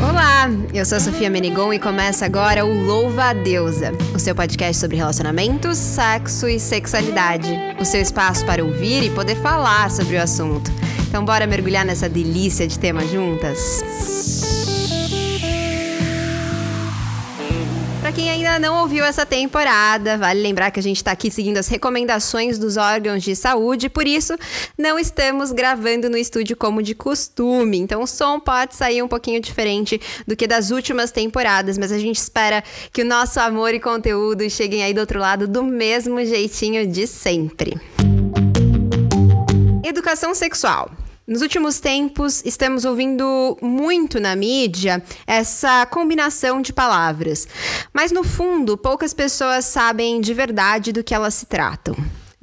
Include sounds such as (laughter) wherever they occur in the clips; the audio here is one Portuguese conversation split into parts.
Olá, eu sou a Sofia Menigon e começa agora o Louva a Deusa, o seu podcast sobre relacionamentos, sexo e sexualidade. O seu espaço para ouvir e poder falar sobre o assunto. Então, bora mergulhar nessa delícia de tema juntas? Para quem ainda não ouviu essa temporada, vale lembrar que a gente está aqui seguindo as recomendações dos órgãos de saúde, por isso não estamos gravando no estúdio como de costume. Então o som pode sair um pouquinho diferente do que das últimas temporadas, mas a gente espera que o nosso amor e conteúdo cheguem aí do outro lado do mesmo jeitinho de sempre. Educação sexual. Nos últimos tempos, estamos ouvindo muito na mídia essa combinação de palavras, mas no fundo, poucas pessoas sabem de verdade do que elas se tratam.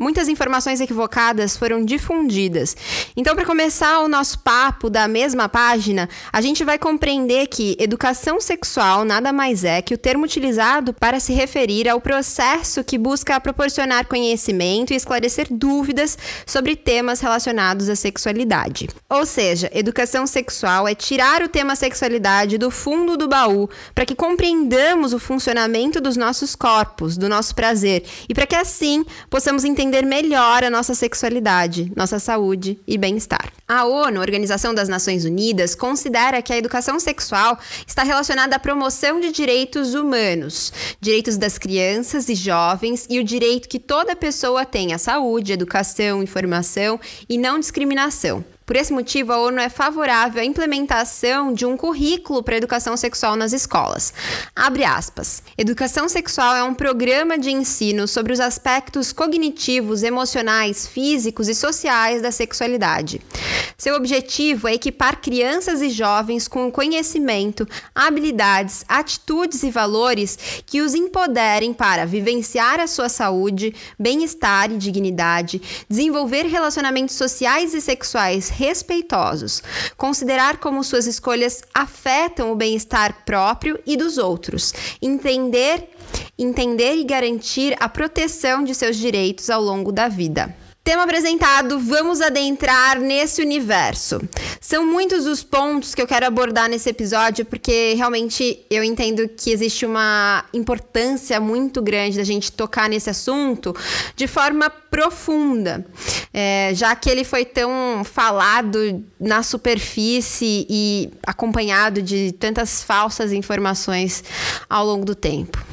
Muitas informações equivocadas foram difundidas. Então, para começar o nosso papo da mesma página, a gente vai compreender que educação sexual nada mais é que o termo utilizado para se referir ao processo que busca proporcionar conhecimento e esclarecer dúvidas sobre temas relacionados à sexualidade. Ou seja, educação sexual é tirar o tema sexualidade do fundo do baú para que compreendamos o funcionamento dos nossos corpos, do nosso prazer e para que assim possamos entender entender melhor a nossa sexualidade, nossa saúde e bem-estar. A ONU, Organização das Nações Unidas, considera que a educação sexual está relacionada à promoção de direitos humanos, direitos das crianças e jovens e o direito que toda pessoa tem à saúde, educação, informação e não discriminação. Por esse motivo, a ONU é favorável à implementação de um currículo para educação sexual nas escolas. Abre aspas. Educação sexual é um programa de ensino sobre os aspectos cognitivos, emocionais, físicos e sociais da sexualidade. Seu objetivo é equipar crianças e jovens com conhecimento, habilidades, atitudes e valores que os empoderem para vivenciar a sua saúde, bem-estar e dignidade, desenvolver relacionamentos sociais e sexuais respeitosos, considerar como suas escolhas afetam o bem-estar próprio e dos outros, entender, entender e garantir a proteção de seus direitos ao longo da vida. Tema apresentado, vamos adentrar nesse universo. São muitos os pontos que eu quero abordar nesse episódio, porque realmente eu entendo que existe uma importância muito grande da gente tocar nesse assunto de forma profunda, é, já que ele foi tão falado na superfície e acompanhado de tantas falsas informações ao longo do tempo.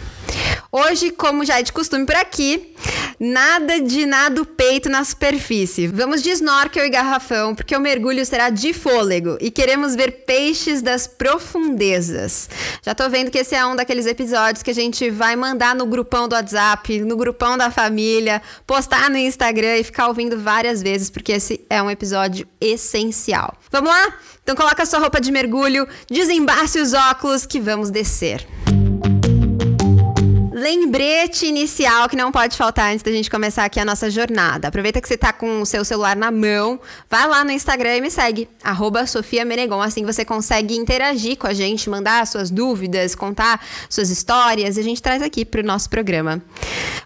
Hoje, como já é de costume por aqui, nada de nada o peito na superfície. Vamos de snorkel e garrafão, porque o mergulho será de fôlego e queremos ver peixes das profundezas. Já tô vendo que esse é um daqueles episódios que a gente vai mandar no grupão do WhatsApp, no grupão da família, postar no Instagram e ficar ouvindo várias vezes, porque esse é um episódio essencial. Vamos lá? Então coloca sua roupa de mergulho, desembace os óculos que vamos descer lembrete inicial que não pode faltar antes da gente começar aqui a nossa jornada. Aproveita que você está com o seu celular na mão, vai lá no Instagram e me segue, arroba Sofia Menegon. Assim você consegue interagir com a gente, mandar suas dúvidas, contar suas histórias e a gente traz aqui para o nosso programa.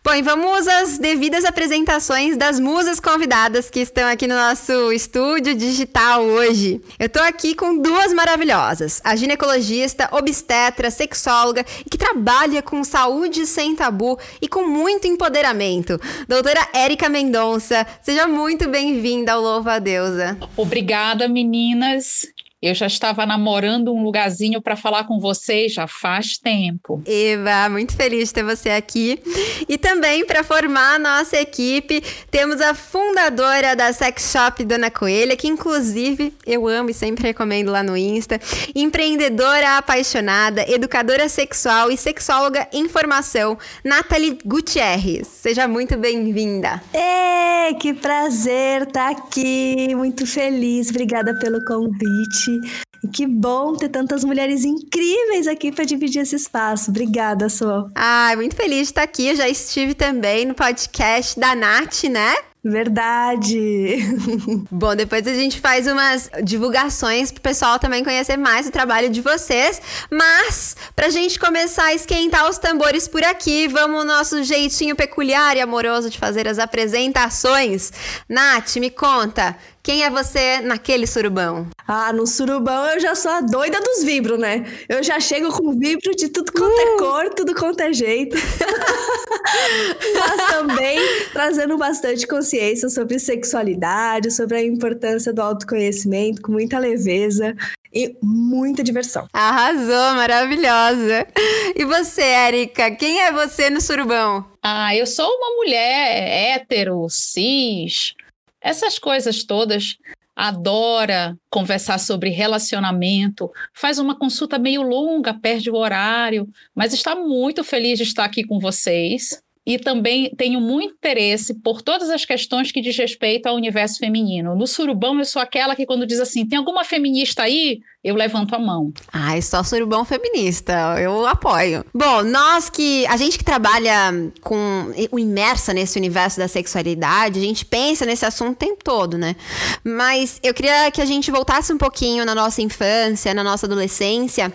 Bom, e vamos às devidas apresentações das musas convidadas que estão aqui no nosso estúdio digital hoje. Eu estou aqui com duas maravilhosas, a ginecologista, obstetra, sexóloga e que trabalha com saúde sem tabu e com muito empoderamento. Doutora Érica Mendonça, seja muito bem-vinda ao Louva a Deusa. Obrigada, meninas. Eu já estava namorando um lugarzinho para falar com vocês já faz tempo. Eva, muito feliz de ter você aqui. E também para formar a nossa equipe, temos a fundadora da Sex Shop Dona Coelha, que inclusive eu amo e sempre recomendo lá no Insta, empreendedora apaixonada, educadora sexual e sexóloga em formação, Nathalie Gutierrez. Seja muito bem-vinda. É, que prazer estar tá aqui, muito feliz, obrigada pelo convite. Que bom ter tantas mulheres incríveis aqui para dividir esse espaço. Obrigada, Sô. Ah, muito feliz de estar aqui. Eu já estive também no podcast da Nath, né? Verdade! (laughs) Bom, depois a gente faz umas divulgações pro pessoal também conhecer mais o trabalho de vocês. Mas, pra gente começar a esquentar os tambores por aqui, vamos no nosso jeitinho peculiar e amoroso de fazer as apresentações. Nath, me conta, Quem é você naquele surubão? Ah, no surubão eu já sou a doida dos vibros, né? Eu já chego com vibro de tudo quanto é uh! é cor, tudo quanto é jeito. (laughs) Mas também trazendo bastante consciência sobre sexualidade, sobre a importância do autoconhecimento, com muita leveza e muita diversão. Arrasou, maravilhosa. E você, Érica, quem é você no surubão? Ah, eu sou uma mulher hétero, cis, essas coisas todas. Adora conversar sobre relacionamento, faz uma consulta meio longa, perde o horário, mas está muito feliz de estar aqui com vocês e também tenho muito interesse por todas as questões que diz respeito ao universo feminino. No surubão, eu sou aquela que, quando diz assim, tem alguma feminista aí? Eu levanto a mão. Ai, só surubão feminista, eu apoio. Bom, nós que. A gente que trabalha com imersa nesse universo da sexualidade, a gente pensa nesse assunto o tempo todo, né? Mas eu queria que a gente voltasse um pouquinho na nossa infância, na nossa adolescência,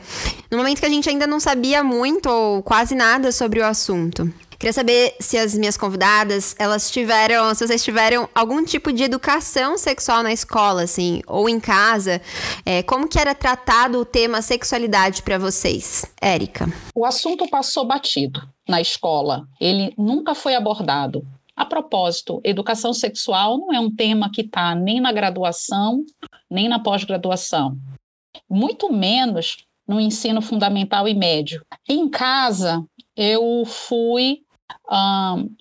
no momento que a gente ainda não sabia muito ou quase nada sobre o assunto. Queria saber se as minhas convidadas, elas tiveram, se vocês tiveram algum tipo de educação sexual na escola, assim, ou em casa. É, como que era tratado o tema sexualidade para vocês? Érica. O assunto passou batido na escola. Ele nunca foi abordado. A propósito, educação sexual não é um tema que está nem na graduação, nem na pós-graduação. Muito menos no ensino fundamental e médio. Em casa, eu fui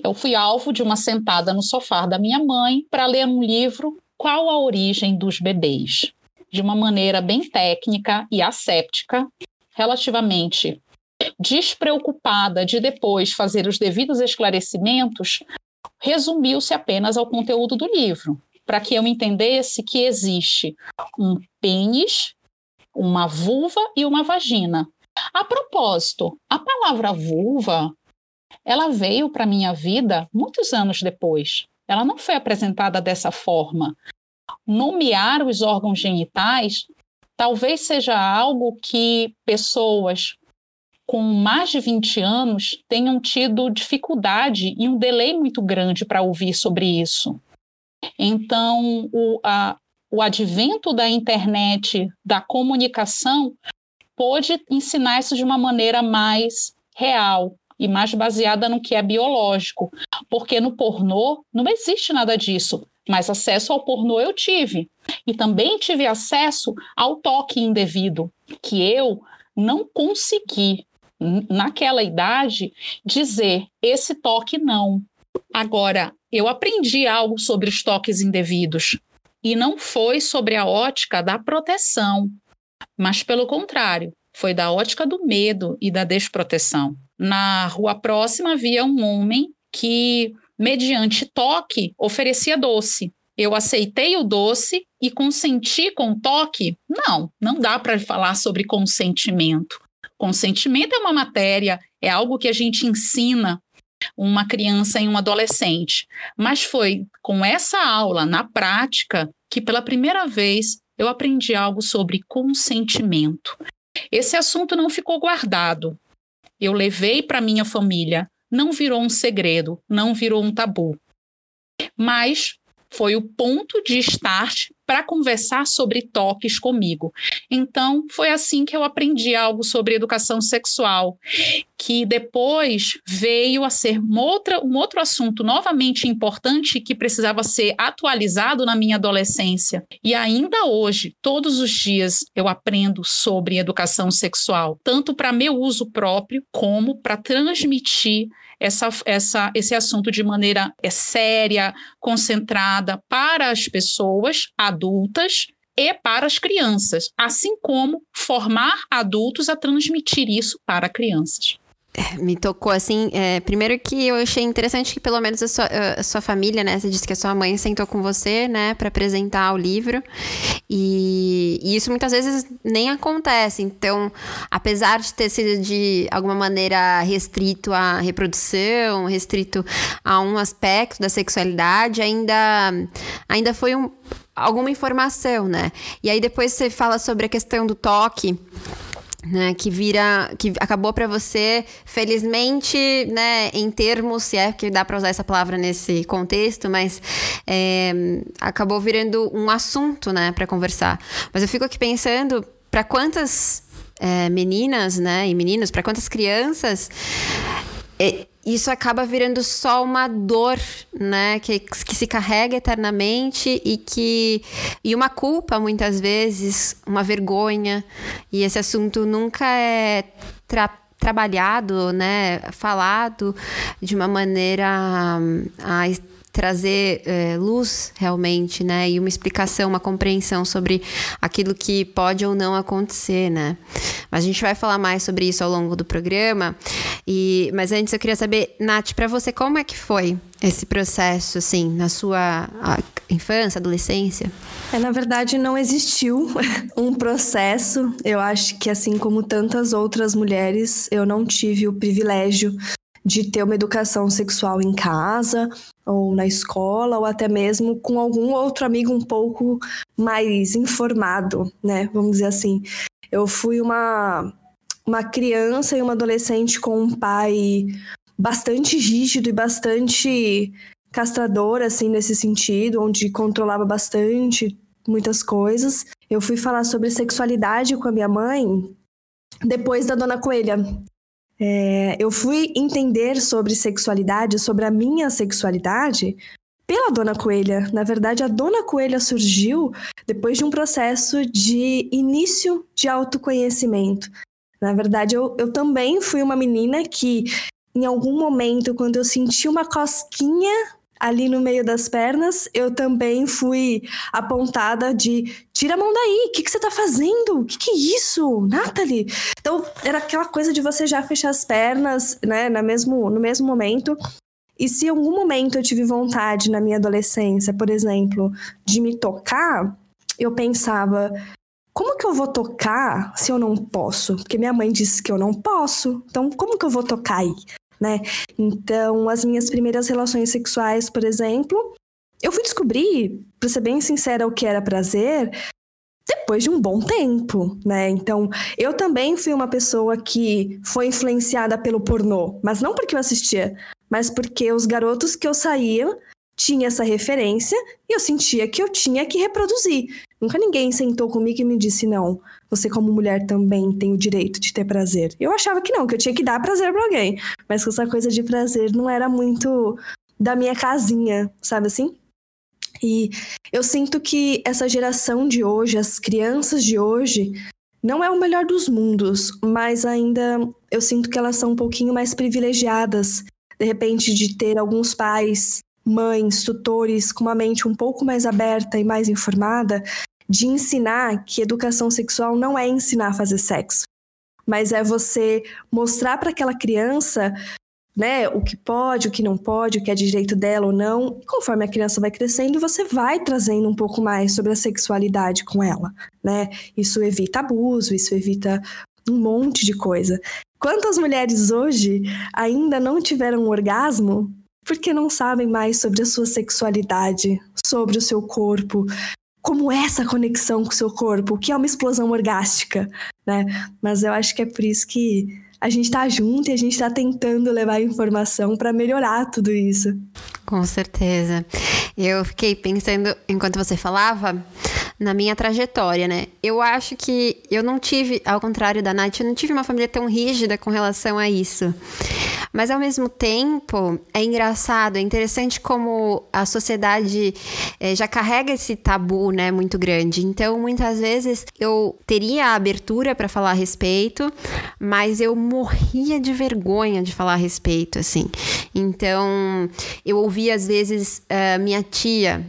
eu fui alvo de uma sentada no sofá da minha mãe para ler um livro Qual a Origem dos Bebês? De uma maneira bem técnica e asséptica, relativamente despreocupada de depois fazer os devidos esclarecimentos, resumiu-se apenas ao conteúdo do livro, para que eu entendesse que existe um pênis, uma vulva e uma vagina. A propósito, a palavra vulva ela veio para minha vida muitos anos depois. Ela não foi apresentada dessa forma. Nomear os órgãos genitais talvez seja algo que pessoas com mais de 20 anos tenham tido dificuldade e um delay muito grande para ouvir sobre isso. Então, o, a, o advento da internet, da comunicação, pôde ensinar isso de uma maneira mais real, e mais baseada no que é biológico. Porque no pornô não existe nada disso. Mas acesso ao pornô eu tive. E também tive acesso ao toque indevido, que eu não consegui, naquela idade, dizer esse toque não. Agora, eu aprendi algo sobre os toques indevidos. E não foi sobre a ótica da proteção, mas pelo contrário, foi da ótica do medo e da desproteção. Na rua próxima havia um homem que, mediante toque, oferecia doce. Eu aceitei o doce e consenti com o toque? Não, não dá para falar sobre consentimento. Consentimento é uma matéria, é algo que a gente ensina uma criança e um adolescente. Mas foi com essa aula, na prática, que pela primeira vez eu aprendi algo sobre consentimento. Esse assunto não ficou guardado eu levei para minha família, não virou um segredo, não virou um tabu. Mas foi o ponto de start para conversar sobre toques comigo. Então, foi assim que eu aprendi algo sobre educação sexual, que depois veio a ser um outro assunto novamente importante que precisava ser atualizado na minha adolescência. E ainda hoje, todos os dias, eu aprendo sobre educação sexual, tanto para meu uso próprio, como para transmitir essa, essa, esse assunto de maneira é, séria, concentrada para as pessoas adultas e para as crianças, assim como formar adultos a transmitir isso para crianças me tocou assim. É, primeiro que eu achei interessante que pelo menos a sua, a sua, família, né? Você disse que a sua mãe sentou com você, né, para apresentar o livro. E, e, isso muitas vezes nem acontece. Então, apesar de ter sido de alguma maneira restrito à reprodução, restrito a um aspecto da sexualidade, ainda, ainda foi um, alguma informação, né? E aí depois você fala sobre a questão do toque né, que vira, que acabou para você, felizmente, né, em termos, se é que dá para usar essa palavra nesse contexto, mas é, acabou virando um assunto, né, para conversar. Mas eu fico aqui pensando para quantas é, meninas, né, e meninos, para quantas crianças é, isso acaba virando só uma dor, né? Que, que se carrega eternamente e que. E uma culpa, muitas vezes, uma vergonha. E esse assunto nunca é tra trabalhado, né? Falado de uma maneira. A, trazer é, luz realmente, né? E uma explicação, uma compreensão sobre aquilo que pode ou não acontecer, né? Mas a gente vai falar mais sobre isso ao longo do programa. E, mas antes eu queria saber, Nath, para você, como é que foi esse processo, assim, na sua infância, adolescência? É, na verdade, não existiu (laughs) um processo. Eu acho que, assim como tantas outras mulheres, eu não tive o privilégio de ter uma educação sexual em casa ou na escola ou até mesmo com algum outro amigo um pouco mais informado, né? Vamos dizer assim. Eu fui uma uma criança e uma adolescente com um pai bastante rígido e bastante castrador assim nesse sentido, onde controlava bastante muitas coisas. Eu fui falar sobre sexualidade com a minha mãe depois da Dona Coelha. É, eu fui entender sobre sexualidade, sobre a minha sexualidade, pela Dona Coelha. Na verdade, a Dona Coelha surgiu depois de um processo de início de autoconhecimento. Na verdade, eu, eu também fui uma menina que, em algum momento, quando eu senti uma cosquinha ali no meio das pernas, eu também fui apontada de tira a mão daí, o que, que você tá fazendo? O que, que é isso, Nathalie? Então, era aquela coisa de você já fechar as pernas, né, no mesmo, no mesmo momento. E se em algum momento eu tive vontade na minha adolescência, por exemplo, de me tocar, eu pensava, como que eu vou tocar se eu não posso? Porque minha mãe disse que eu não posso. Então, como que eu vou tocar aí? Né? Então, as minhas primeiras relações sexuais, por exemplo, eu fui descobrir, pra ser bem sincera, o que era prazer depois de um bom tempo, né? Então, eu também fui uma pessoa que foi influenciada pelo pornô, mas não porque eu assistia, mas porque os garotos que eu saía tinha essa referência e eu sentia que eu tinha que reproduzir. Nunca ninguém sentou comigo e me disse: não, você, como mulher, também tem o direito de ter prazer. Eu achava que não, que eu tinha que dar prazer pra alguém. Mas que essa coisa de prazer não era muito da minha casinha, sabe assim? E eu sinto que essa geração de hoje, as crianças de hoje, não é o melhor dos mundos, mas ainda eu sinto que elas são um pouquinho mais privilegiadas, de repente, de ter alguns pais, mães, tutores com uma mente um pouco mais aberta e mais informada, de ensinar que educação sexual não é ensinar a fazer sexo, mas é você mostrar para aquela criança né, o que pode, o que não pode, o que é direito dela ou não. E conforme a criança vai crescendo, você vai trazendo um pouco mais sobre a sexualidade com ela, né? Isso evita abuso, isso evita um monte de coisa. Quantas mulheres hoje ainda não tiveram um orgasmo porque não sabem mais sobre a sua sexualidade, sobre o seu corpo, como é essa conexão com o seu corpo, que é uma explosão orgástica, né? Mas eu acho que é por isso que a gente está junto e a gente está tentando levar informação para melhorar tudo isso. Com certeza. Eu fiquei pensando, enquanto você falava, na minha trajetória, né? Eu acho que eu não tive, ao contrário da Nath, eu não tive uma família tão rígida com relação a isso. Mas ao mesmo tempo, é engraçado, é interessante como a sociedade é, já carrega esse tabu, né, muito grande. Então, muitas vezes eu teria a abertura para falar a respeito, mas eu morria de vergonha de falar a respeito, assim. Então, eu ouvia às vezes uh, minha tia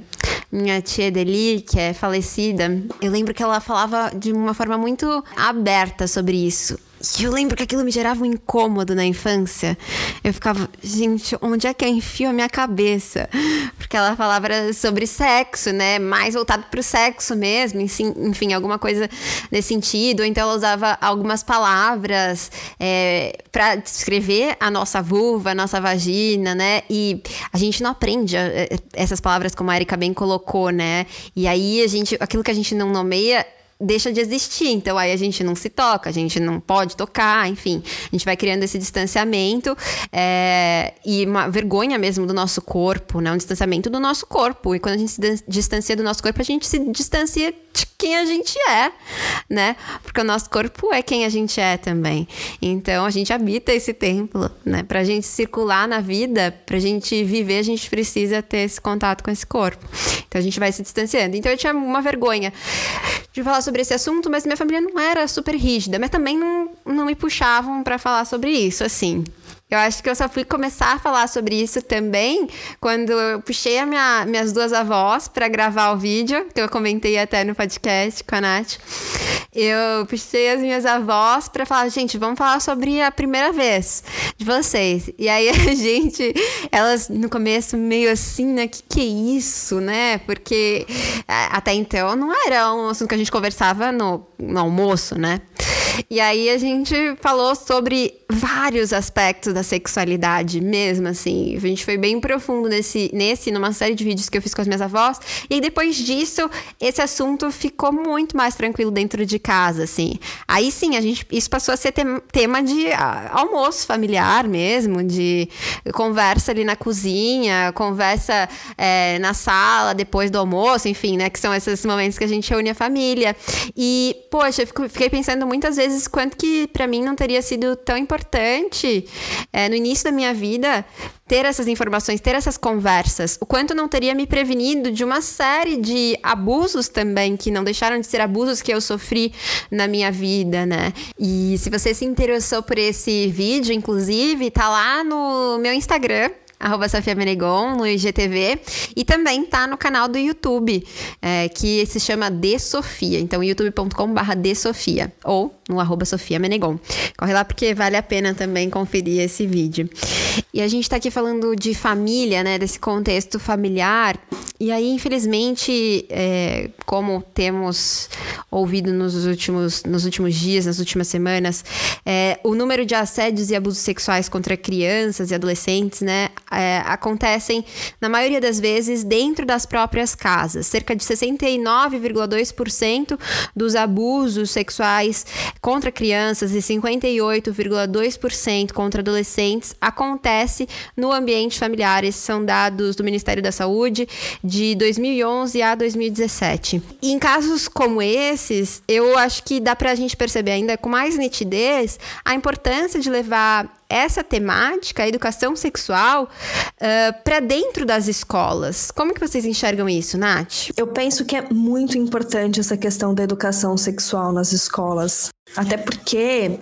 minha tia Edeli, que é falecida, eu lembro que ela falava de uma forma muito aberta sobre isso. E eu lembro que aquilo me gerava um incômodo na infância. Eu ficava, gente, onde é que eu enfio a minha cabeça? Porque ela falava sobre sexo, né? Mais voltado pro sexo mesmo, enfim, alguma coisa nesse sentido. Então ela usava algumas palavras é, para descrever a nossa vulva, a nossa vagina, né? E a gente não aprende é, essas palavras como a Erika bem colocou, né? E aí a gente, aquilo que a gente não nomeia deixa de existir. Então aí a gente não se toca, a gente não pode tocar, enfim. A gente vai criando esse distanciamento é, e uma vergonha mesmo do nosso corpo, né? Um distanciamento do nosso corpo. E quando a gente se distancia do nosso corpo, a gente se distancia de quem a gente é, né? Porque o nosso corpo é quem a gente é também. Então a gente habita esse templo, né? Pra gente circular na vida, pra gente viver, a gente precisa ter esse contato com esse corpo. Então a gente vai se distanciando. Então eu tinha uma vergonha de falar sobre esse assunto, mas minha família não era super rígida, mas também não, não me puxavam para falar sobre isso, assim. Eu acho que eu só fui começar a falar sobre isso também quando eu puxei a minha, minhas duas avós para gravar o vídeo, que eu comentei até no podcast com a Nath. Eu puxei as minhas avós para falar, gente, vamos falar sobre a primeira vez de vocês. E aí a (laughs) gente, elas no começo meio assim, né, que que é isso, né? Porque até então não era um assunto que a gente conversava no, no almoço, né? E aí a gente falou sobre vários aspectos da sexualidade mesmo, assim. A gente foi bem profundo nesse, nesse, numa série de vídeos que eu fiz com as minhas avós. E depois disso, esse assunto ficou muito mais tranquilo dentro de casa, assim. Aí sim, a gente, isso passou a ser tema de ah, almoço familiar mesmo, de conversa ali na cozinha, conversa é, na sala depois do almoço, enfim, né? Que são esses momentos que a gente reúne a família. E, poxa, eu fiquei pensando muitas vezes quanto que para mim não teria sido tão importante é, no início da minha vida ter essas informações, ter essas conversas. O quanto não teria me prevenido de uma série de abusos também, que não deixaram de ser abusos que eu sofri na minha vida, né? E se você se interessou por esse vídeo, inclusive, tá lá no meu Instagram, arroba Sofia Menegon, no IGTV. E também tá no canal do YouTube, é, que se chama De Sofia. Então, youtube.com.br De Sofia. Ou no arroba Sofia Menegon. Corre lá porque vale a pena também conferir esse vídeo. E a gente tá aqui falando de família, né? Desse contexto familiar. E aí, infelizmente, é, como temos ouvido nos últimos, nos últimos dias, nas últimas semanas, é, o número de assédios e abusos sexuais contra crianças e adolescentes, né, é, acontecem, na maioria das vezes, dentro das próprias casas. Cerca de 69,2% dos abusos sexuais contra crianças e 58,2% contra adolescentes acontece no ambiente familiar. Esses são dados do Ministério da Saúde de 2011 a 2017. E em casos como esses, eu acho que dá para a gente perceber ainda com mais nitidez a importância de levar essa temática, a educação sexual, uh, para dentro das escolas. Como que vocês enxergam isso, Nath? Eu penso que é muito importante essa questão da educação sexual nas escolas. Até porque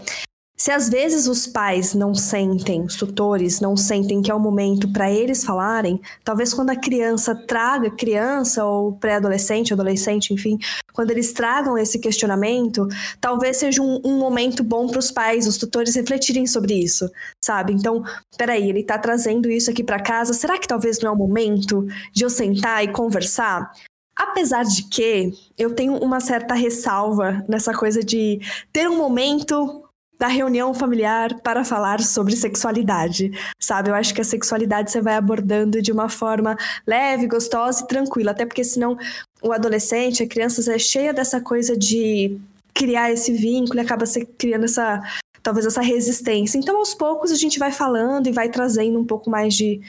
se às vezes os pais não sentem, os tutores não sentem que é o momento para eles falarem, talvez quando a criança traga, criança ou pré-adolescente, adolescente, enfim, quando eles tragam esse questionamento, talvez seja um, um momento bom para os pais, os tutores refletirem sobre isso, sabe? Então, peraí, ele está trazendo isso aqui para casa, será que talvez não é o momento de eu sentar e conversar? Apesar de que eu tenho uma certa ressalva nessa coisa de ter um momento da reunião familiar para falar sobre sexualidade, sabe? Eu acho que a sexualidade você vai abordando de uma forma leve, gostosa e tranquila, até porque senão o adolescente, a criança é cheia dessa coisa de criar esse vínculo e acaba se criando essa talvez essa resistência. Então, aos poucos a gente vai falando e vai trazendo um pouco mais de,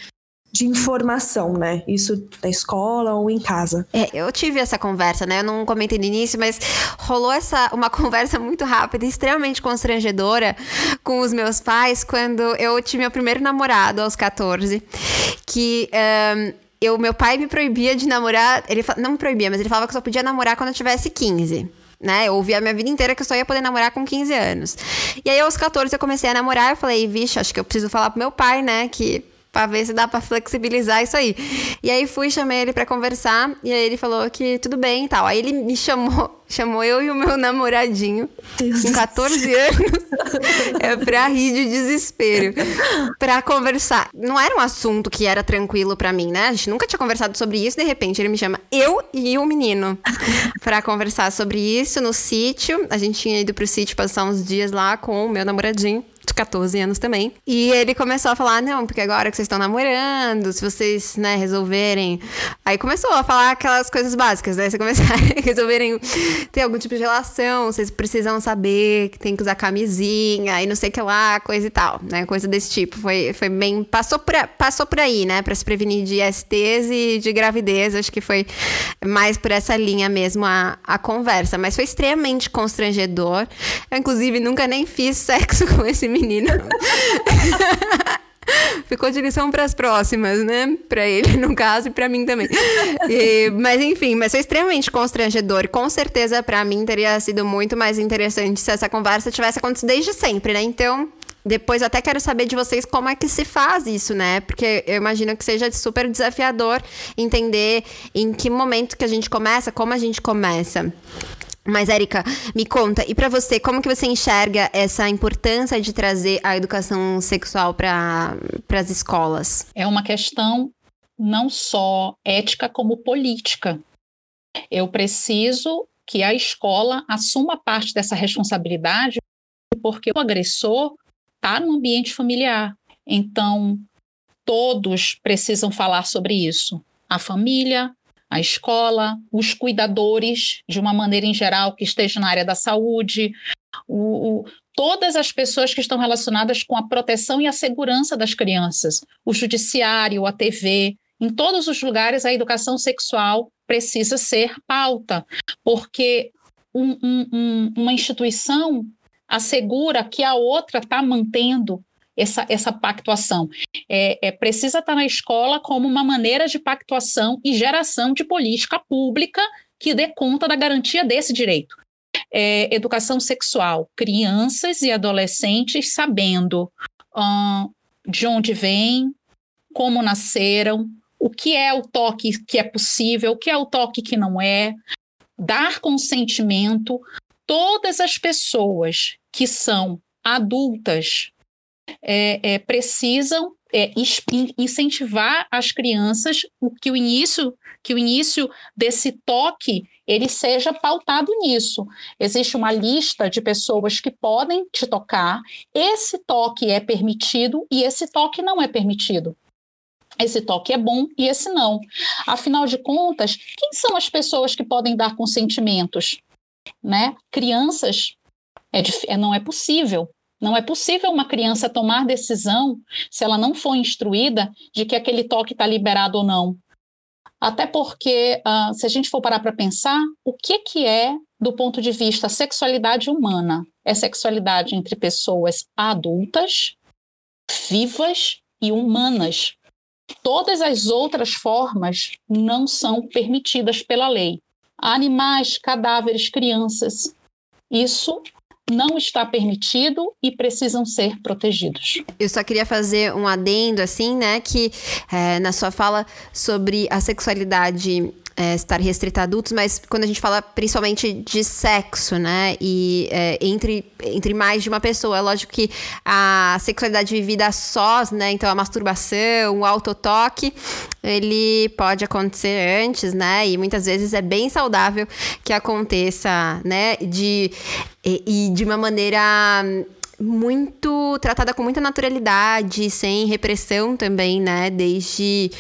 de informação, né? Isso na escola ou em casa. É, eu tive essa conversa, né? Eu não comentei no início, mas rolou essa uma (laughs) conversa muito rápida, extremamente constrangedora com os meus pais quando eu tive meu primeiro namorado aos 14, que um, eu, meu pai me proibia de namorar, ele não me proibia, mas ele falava que só podia namorar quando eu tivesse 15 né? Eu ouvi a minha vida inteira que eu só ia poder namorar com 15 anos. E aí, aos 14, eu comecei a namorar. Eu falei, vixe, acho que eu preciso falar pro meu pai, né? Que para ver se dá para flexibilizar isso aí. E aí fui, chamei ele para conversar e aí ele falou que tudo bem e tal. Aí ele me chamou, (laughs) chamou eu e o meu namoradinho Deus com 14 anos (laughs) é para rir de desespero, para conversar. Não era um assunto que era tranquilo para mim, né? A gente nunca tinha conversado sobre isso, de repente ele me chama eu e o menino (laughs) para conversar sobre isso no sítio. A gente tinha ido pro sítio passar uns dias lá com o meu namoradinho 14 anos também. E ele começou a falar: não, porque agora que vocês estão namorando, se vocês, né, resolverem. Aí começou a falar aquelas coisas básicas, né? Se começarem a (laughs) resolverem ter algum tipo de relação, vocês precisam saber que tem que usar camisinha e não sei o que lá, coisa e tal, né? Coisa desse tipo. Foi, foi bem. Passou por, passou por aí, né? Pra se prevenir de STs e de gravidez. Acho que foi mais por essa linha mesmo a, a conversa. Mas foi extremamente constrangedor. Eu, inclusive, nunca nem fiz sexo (laughs) com esse menino. (laughs) Ficou de lição para as próximas, né? Para ele, no caso, e para mim também. E, mas enfim, mas foi extremamente constrangedor. Com certeza, para mim, teria sido muito mais interessante se essa conversa tivesse acontecido desde sempre, né? Então, depois até quero saber de vocês como é que se faz isso, né? Porque eu imagino que seja super desafiador entender em que momento que a gente começa, como a gente começa. Mas, Érica, me conta, e para você, como que você enxerga essa importância de trazer a educação sexual para as escolas? É uma questão não só ética, como política. Eu preciso que a escola assuma parte dessa responsabilidade, porque o agressor está no ambiente familiar. Então, todos precisam falar sobre isso. A família, a escola, os cuidadores, de uma maneira em geral, que estejam na área da saúde, o, o, todas as pessoas que estão relacionadas com a proteção e a segurança das crianças, o judiciário, a TV, em todos os lugares a educação sexual precisa ser pauta, porque um, um, uma instituição assegura que a outra está mantendo essa, essa pactuação. É, é, precisa estar na escola como uma maneira de pactuação e geração de política pública que dê conta da garantia desse direito. É, educação sexual, crianças e adolescentes sabendo hum, de onde vêm, como nasceram, o que é o toque que é possível, o que é o toque que não é, dar consentimento. Todas as pessoas que são adultas é, é, precisam é, incentivar as crianças que o início que o início desse toque ele seja pautado nisso. Existe uma lista de pessoas que podem te tocar. Esse toque é permitido e esse toque não é permitido. Esse toque é bom e esse não. Afinal de contas, quem são as pessoas que podem dar consentimentos? Né? Crianças é, é não é possível. Não é possível uma criança tomar decisão, se ela não for instruída, de que aquele toque está liberado ou não. Até porque, uh, se a gente for parar para pensar, o que, que é, do ponto de vista sexualidade humana? É sexualidade entre pessoas adultas, vivas e humanas. Todas as outras formas não são permitidas pela lei. Animais, cadáveres, crianças. Isso não está permitido e precisam ser protegidos. Eu só queria fazer um adendo, assim, né, que é, na sua fala sobre a sexualidade é, estar restrita a adultos, mas quando a gente fala principalmente de sexo, né? E é, entre, entre mais de uma pessoa, é lógico que a sexualidade vivida a sós, né? Então a masturbação, o autotoque, ele pode acontecer antes, né? E muitas vezes é bem saudável que aconteça, né? De, e, e de uma maneira muito tratada com muita naturalidade, sem repressão também, né? Desde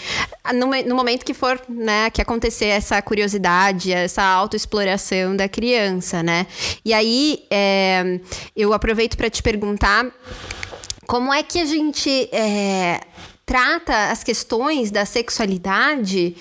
no, no momento que for, né, que acontecer essa curiosidade, essa autoexploração da criança, né? E aí é, eu aproveito para te perguntar como é que a gente é, trata as questões da sexualidade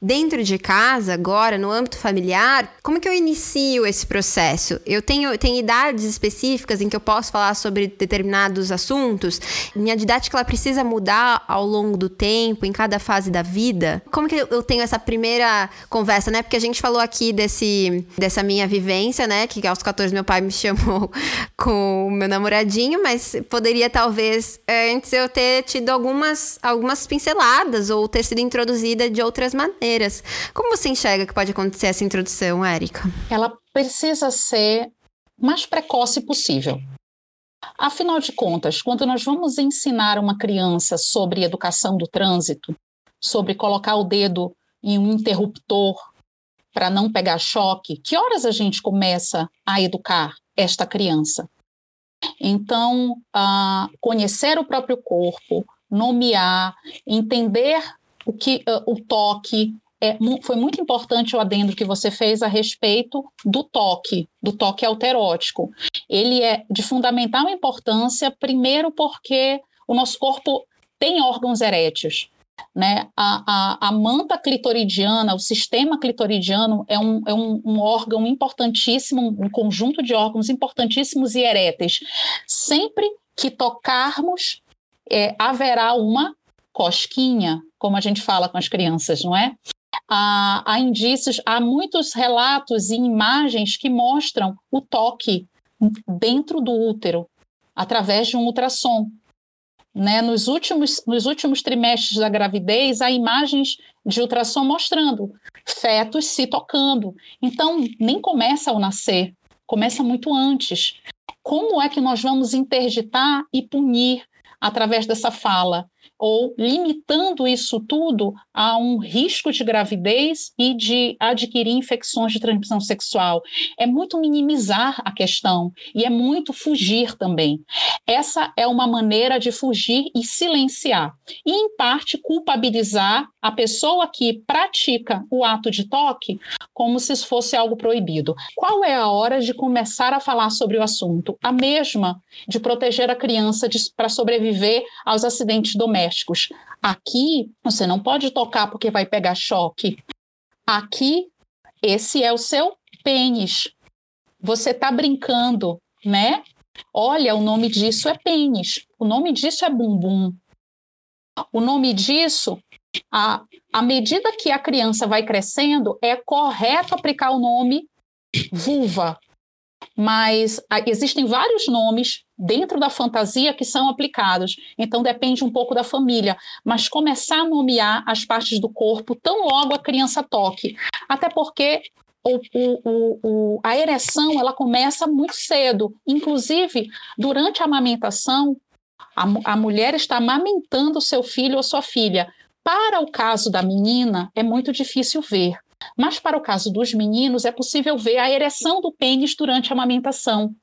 dentro de casa, agora, no âmbito familiar, como que eu inicio esse processo? Eu tenho, tenho idades específicas em que eu posso falar sobre determinados assuntos? Minha didática ela precisa mudar ao longo do tempo, em cada fase da vida? Como que eu tenho essa primeira conversa, né? Porque a gente falou aqui desse, dessa minha vivência, né? Que aos 14 meu pai me chamou (laughs) com o meu namoradinho, mas poderia talvez antes eu ter tido algumas algumas pinceladas ou ter sido introduzida de outras maneiras. Como você enxerga que pode acontecer essa introdução, Érica? Ela precisa ser mais precoce possível. Afinal de contas, quando nós vamos ensinar uma criança sobre educação do trânsito, sobre colocar o dedo em um interruptor para não pegar choque, que horas a gente começa a educar esta criança? Então, uh, conhecer o próprio corpo, nomear, entender o que uh, o toque, é, foi muito importante o adendo que você fez a respeito do toque, do toque alterótico. Ele é de fundamental importância, primeiro porque o nosso corpo tem órgãos eréteis. Né? A, a, a, manta clitoridiana, o sistema clitoridiano é, um, é um, um, órgão importantíssimo, um conjunto de órgãos importantíssimos e eréteis. Sempre que tocarmos, é, haverá uma cosquinha, como a gente fala com as crianças, não é? Há, há indícios, há muitos relatos e imagens que mostram o toque dentro do útero, através de um ultrassom. Né? Nos, últimos, nos últimos trimestres da gravidez, há imagens de ultrassom mostrando fetos se tocando. Então, nem começa ao nascer, começa muito antes. Como é que nós vamos interditar e punir através dessa fala? ou limitando isso tudo a um risco de gravidez e de adquirir infecções de transmissão sexual. É muito minimizar a questão e é muito fugir também. Essa é uma maneira de fugir e silenciar. E, em parte, culpabilizar a pessoa que pratica o ato de toque como se fosse algo proibido. Qual é a hora de começar a falar sobre o assunto? A mesma de proteger a criança para sobreviver aos acidentes domésticos. Aqui, você não pode tocar porque vai pegar choque. Aqui, esse é o seu pênis. Você está brincando, né? Olha, o nome disso é pênis. O nome disso é bumbum. O nome disso, a, à medida que a criança vai crescendo, é correto aplicar o nome vulva, mas existem vários nomes dentro da fantasia que são aplicados. Então depende um pouco da família, mas começar a nomear as partes do corpo tão logo a criança toque, até porque o, o, o, a ereção ela começa muito cedo, inclusive durante a amamentação. A, a mulher está amamentando seu filho ou sua filha. Para o caso da menina, é muito difícil ver. Mas para o caso dos meninos, é possível ver a ereção do pênis durante a amamentação.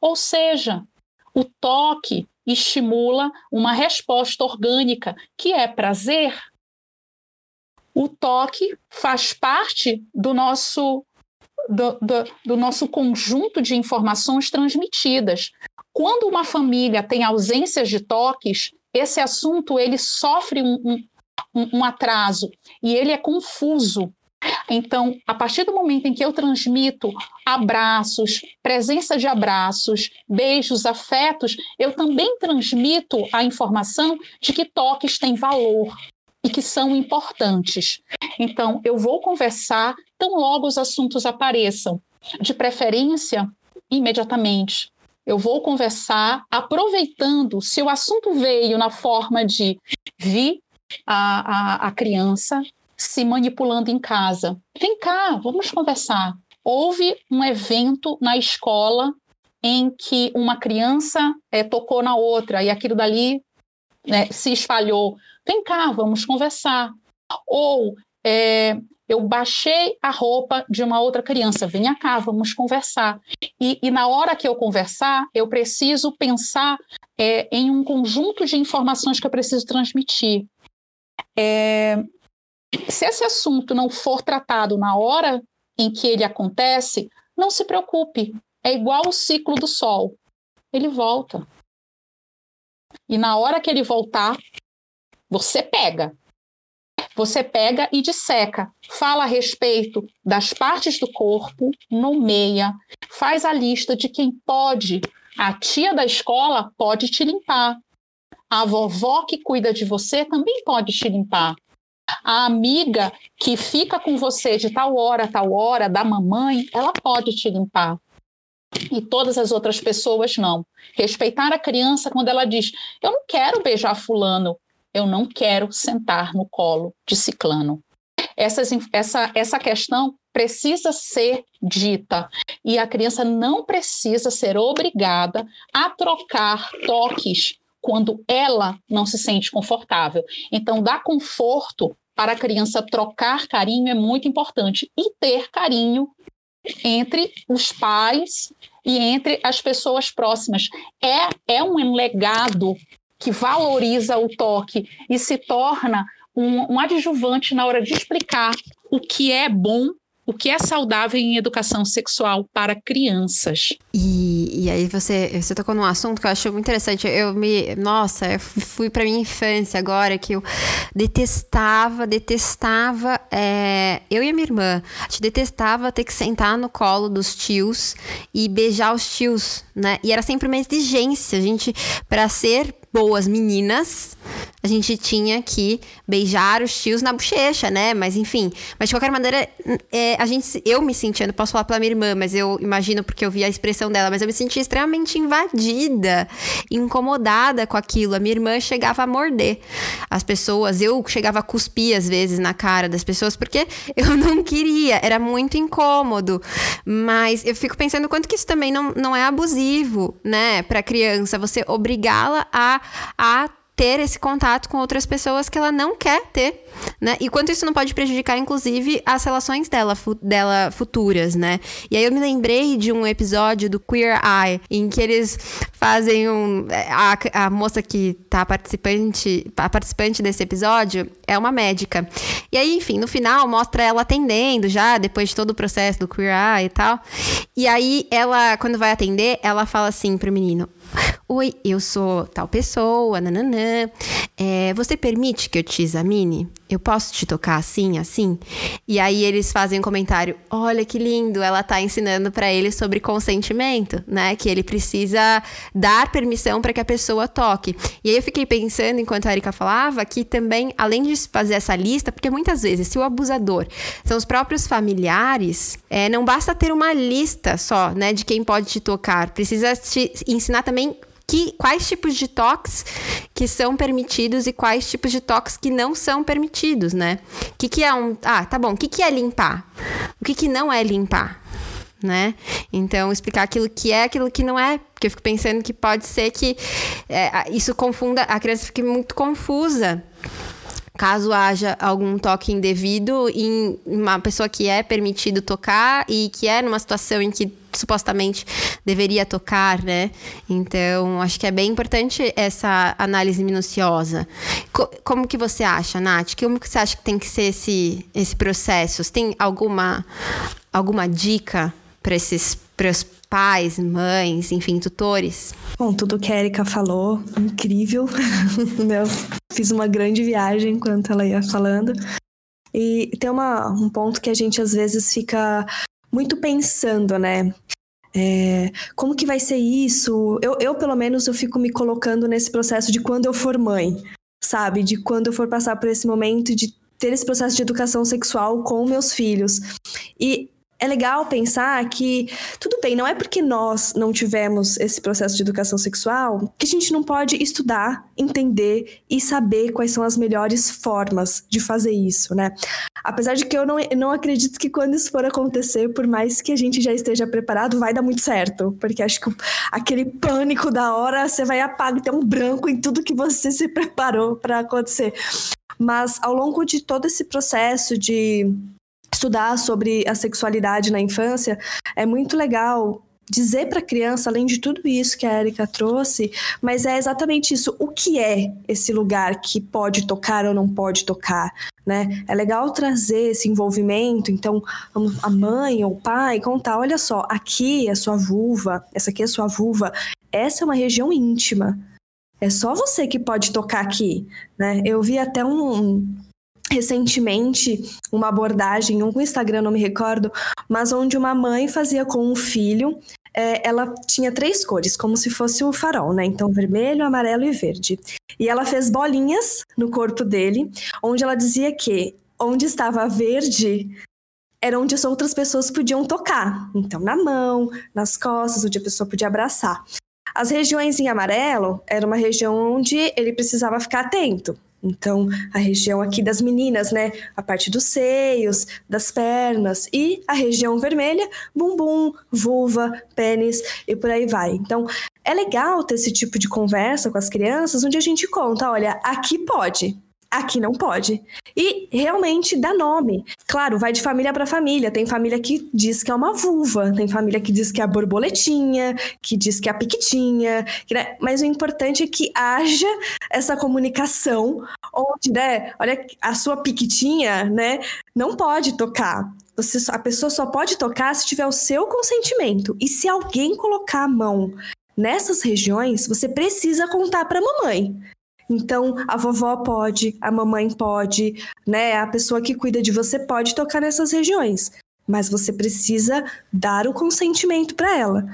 Ou seja, o toque estimula uma resposta orgânica, que é prazer. O toque faz parte do nosso, do, do, do nosso conjunto de informações transmitidas. Quando uma família tem ausências de toques, esse assunto ele sofre um, um, um atraso e ele é confuso. Então, a partir do momento em que eu transmito abraços, presença de abraços, beijos, afetos, eu também transmito a informação de que toques têm valor e que são importantes. Então, eu vou conversar tão logo os assuntos apareçam, de preferência imediatamente. Eu vou conversar aproveitando, se o assunto veio na forma de vi a, a, a criança, se manipulando em casa. Vem cá, vamos conversar. Houve um evento na escola em que uma criança é, tocou na outra e aquilo dali né, se espalhou. Vem cá, vamos conversar. Ou é, eu baixei a roupa de uma outra criança, venha cá, vamos conversar. E, e na hora que eu conversar, eu preciso pensar é, em um conjunto de informações que eu preciso transmitir. É, se esse assunto não for tratado na hora em que ele acontece, não se preocupe. É igual o ciclo do sol. Ele volta. E na hora que ele voltar, você pega. Você pega e disseca. Fala a respeito das partes do corpo, nomeia, faz a lista de quem pode. A tia da escola pode te limpar. A vovó que cuida de você também pode te limpar a amiga que fica com você de tal hora, tal hora, da mamãe, ela pode te limpar. E todas as outras pessoas não. Respeitar a criança quando ela diz: Eu não quero beijar Fulano, eu não quero sentar no colo de Ciclano. Essas, essa, essa questão precisa ser dita e a criança não precisa ser obrigada a trocar toques quando ela não se sente confortável. Então, dar conforto para a criança trocar carinho é muito importante. E ter carinho entre os pais e entre as pessoas próximas. É, é um legado que valoriza o toque e se torna um, um adjuvante na hora de explicar o que é bom o que é saudável em educação sexual para crianças. E, e aí você, você tocou num assunto que eu acho muito interessante. Eu me. Nossa, eu fui para minha infância agora que eu detestava, detestava. É, eu e a minha irmã, a gente detestava ter que sentar no colo dos tios e beijar os tios, né? E era sempre uma exigência. A gente, para ser boas meninas, a gente tinha que beijar os tios na bochecha, né? Mas enfim. Mas de qualquer maneira, é, a gente, eu me sentia, não posso falar pela minha irmã, mas eu imagino porque eu vi a expressão dela, mas eu me sentia extremamente invadida, incomodada com aquilo. A minha irmã chegava a morder as pessoas, eu chegava a cuspir às vezes na cara das pessoas, porque (laughs) eu não queria, era muito incômodo. Mas eu fico pensando quanto que isso também não, não é abusivo, né, pra criança, você obrigá-la a a ter esse contato com outras pessoas que ela não quer ter, né? E quanto isso não pode prejudicar, inclusive, as relações dela, fu dela futuras, né? E aí eu me lembrei de um episódio do Queer Eye, em que eles fazem um... A, a moça que tá participante, a participante desse episódio é uma médica. E aí, enfim, no final mostra ela atendendo já, depois de todo o processo do Queer Eye e tal. E aí ela, quando vai atender, ela fala assim pro menino, Oi, eu sou tal pessoa, nananã. É, você permite que eu te examine? Eu posso te tocar assim, assim? E aí eles fazem um comentário: olha que lindo, ela tá ensinando para ele sobre consentimento, né? Que ele precisa dar permissão para que a pessoa toque. E aí eu fiquei pensando, enquanto a Erika falava, que também, além de fazer essa lista, porque muitas vezes, se o abusador são os próprios familiares, é, não basta ter uma lista só, né, de quem pode te tocar. Precisa te ensinar também que, quais tipos de toques que são permitidos e quais tipos de toques que não são permitidos, né? O que, que é um. Ah, tá bom. O que, que é limpar? O que, que não é limpar? Né? Então, explicar aquilo que é, aquilo que não é, porque eu fico pensando que pode ser que é, isso confunda, a criança fique muito confusa caso haja algum toque indevido em uma pessoa que é permitido tocar e que é numa situação em que supostamente deveria tocar, né? Então, acho que é bem importante essa análise minuciosa. Co como que você acha, Nath? Como que você acha que tem que ser esse, esse processo? Você tem alguma, alguma dica para esses pros pais, mães, enfim, tutores? Bom, tudo que a Erika falou, incrível. (laughs) Meu, fiz uma grande viagem enquanto ela ia falando. E tem uma, um ponto que a gente às vezes fica muito pensando, né? É, como que vai ser isso? Eu, eu, pelo menos, eu fico me colocando nesse processo de quando eu for mãe, sabe? De quando eu for passar por esse momento de ter esse processo de educação sexual com meus filhos. E é legal pensar que, tudo bem, não é porque nós não tivemos esse processo de educação sexual que a gente não pode estudar, entender e saber quais são as melhores formas de fazer isso, né? Apesar de que eu não, não acredito que quando isso for acontecer, por mais que a gente já esteja preparado, vai dar muito certo. Porque acho que aquele pânico da hora, você vai apagar, ter um branco em tudo que você se preparou para acontecer. Mas ao longo de todo esse processo de estudar sobre a sexualidade na infância, é muito legal dizer para a criança, além de tudo isso que a Erika trouxe, mas é exatamente isso. O que é esse lugar que pode tocar ou não pode tocar? Né? É legal trazer esse envolvimento, então a mãe ou o pai contar, olha só, aqui é sua vulva, essa aqui é sua vulva, essa é uma região íntima. É só você que pode tocar aqui, né? Eu vi até um, recentemente uma abordagem, um Instagram, não me recordo, mas onde uma mãe fazia com um filho. É, ela tinha três cores, como se fosse o farol, né? Então, vermelho, amarelo e verde. E ela fez bolinhas no corpo dele, onde ela dizia que onde estava verde era onde as outras pessoas podiam tocar. Então, na mão, nas costas, onde a pessoa podia abraçar. As regiões em amarelo era uma região onde ele precisava ficar atento. Então, a região aqui das meninas, né? A parte dos seios, das pernas e a região vermelha, bumbum, vulva, pênis e por aí vai. Então, é legal ter esse tipo de conversa com as crianças onde a gente conta, olha, aqui pode, aqui não pode. E realmente dá nome. Claro, vai de família para família. Tem família que diz que é uma vulva, tem família que diz que é a borboletinha, que diz que é a piquitinha. Né? Mas o importante é que haja essa comunicação onde, né, olha, a sua piquitinha, né, não pode tocar. Você, a pessoa só pode tocar se tiver o seu consentimento. E se alguém colocar a mão nessas regiões, você precisa contar para a mamãe. Então, a vovó pode, a mamãe pode, né? A pessoa que cuida de você pode tocar nessas regiões, mas você precisa dar o consentimento para ela.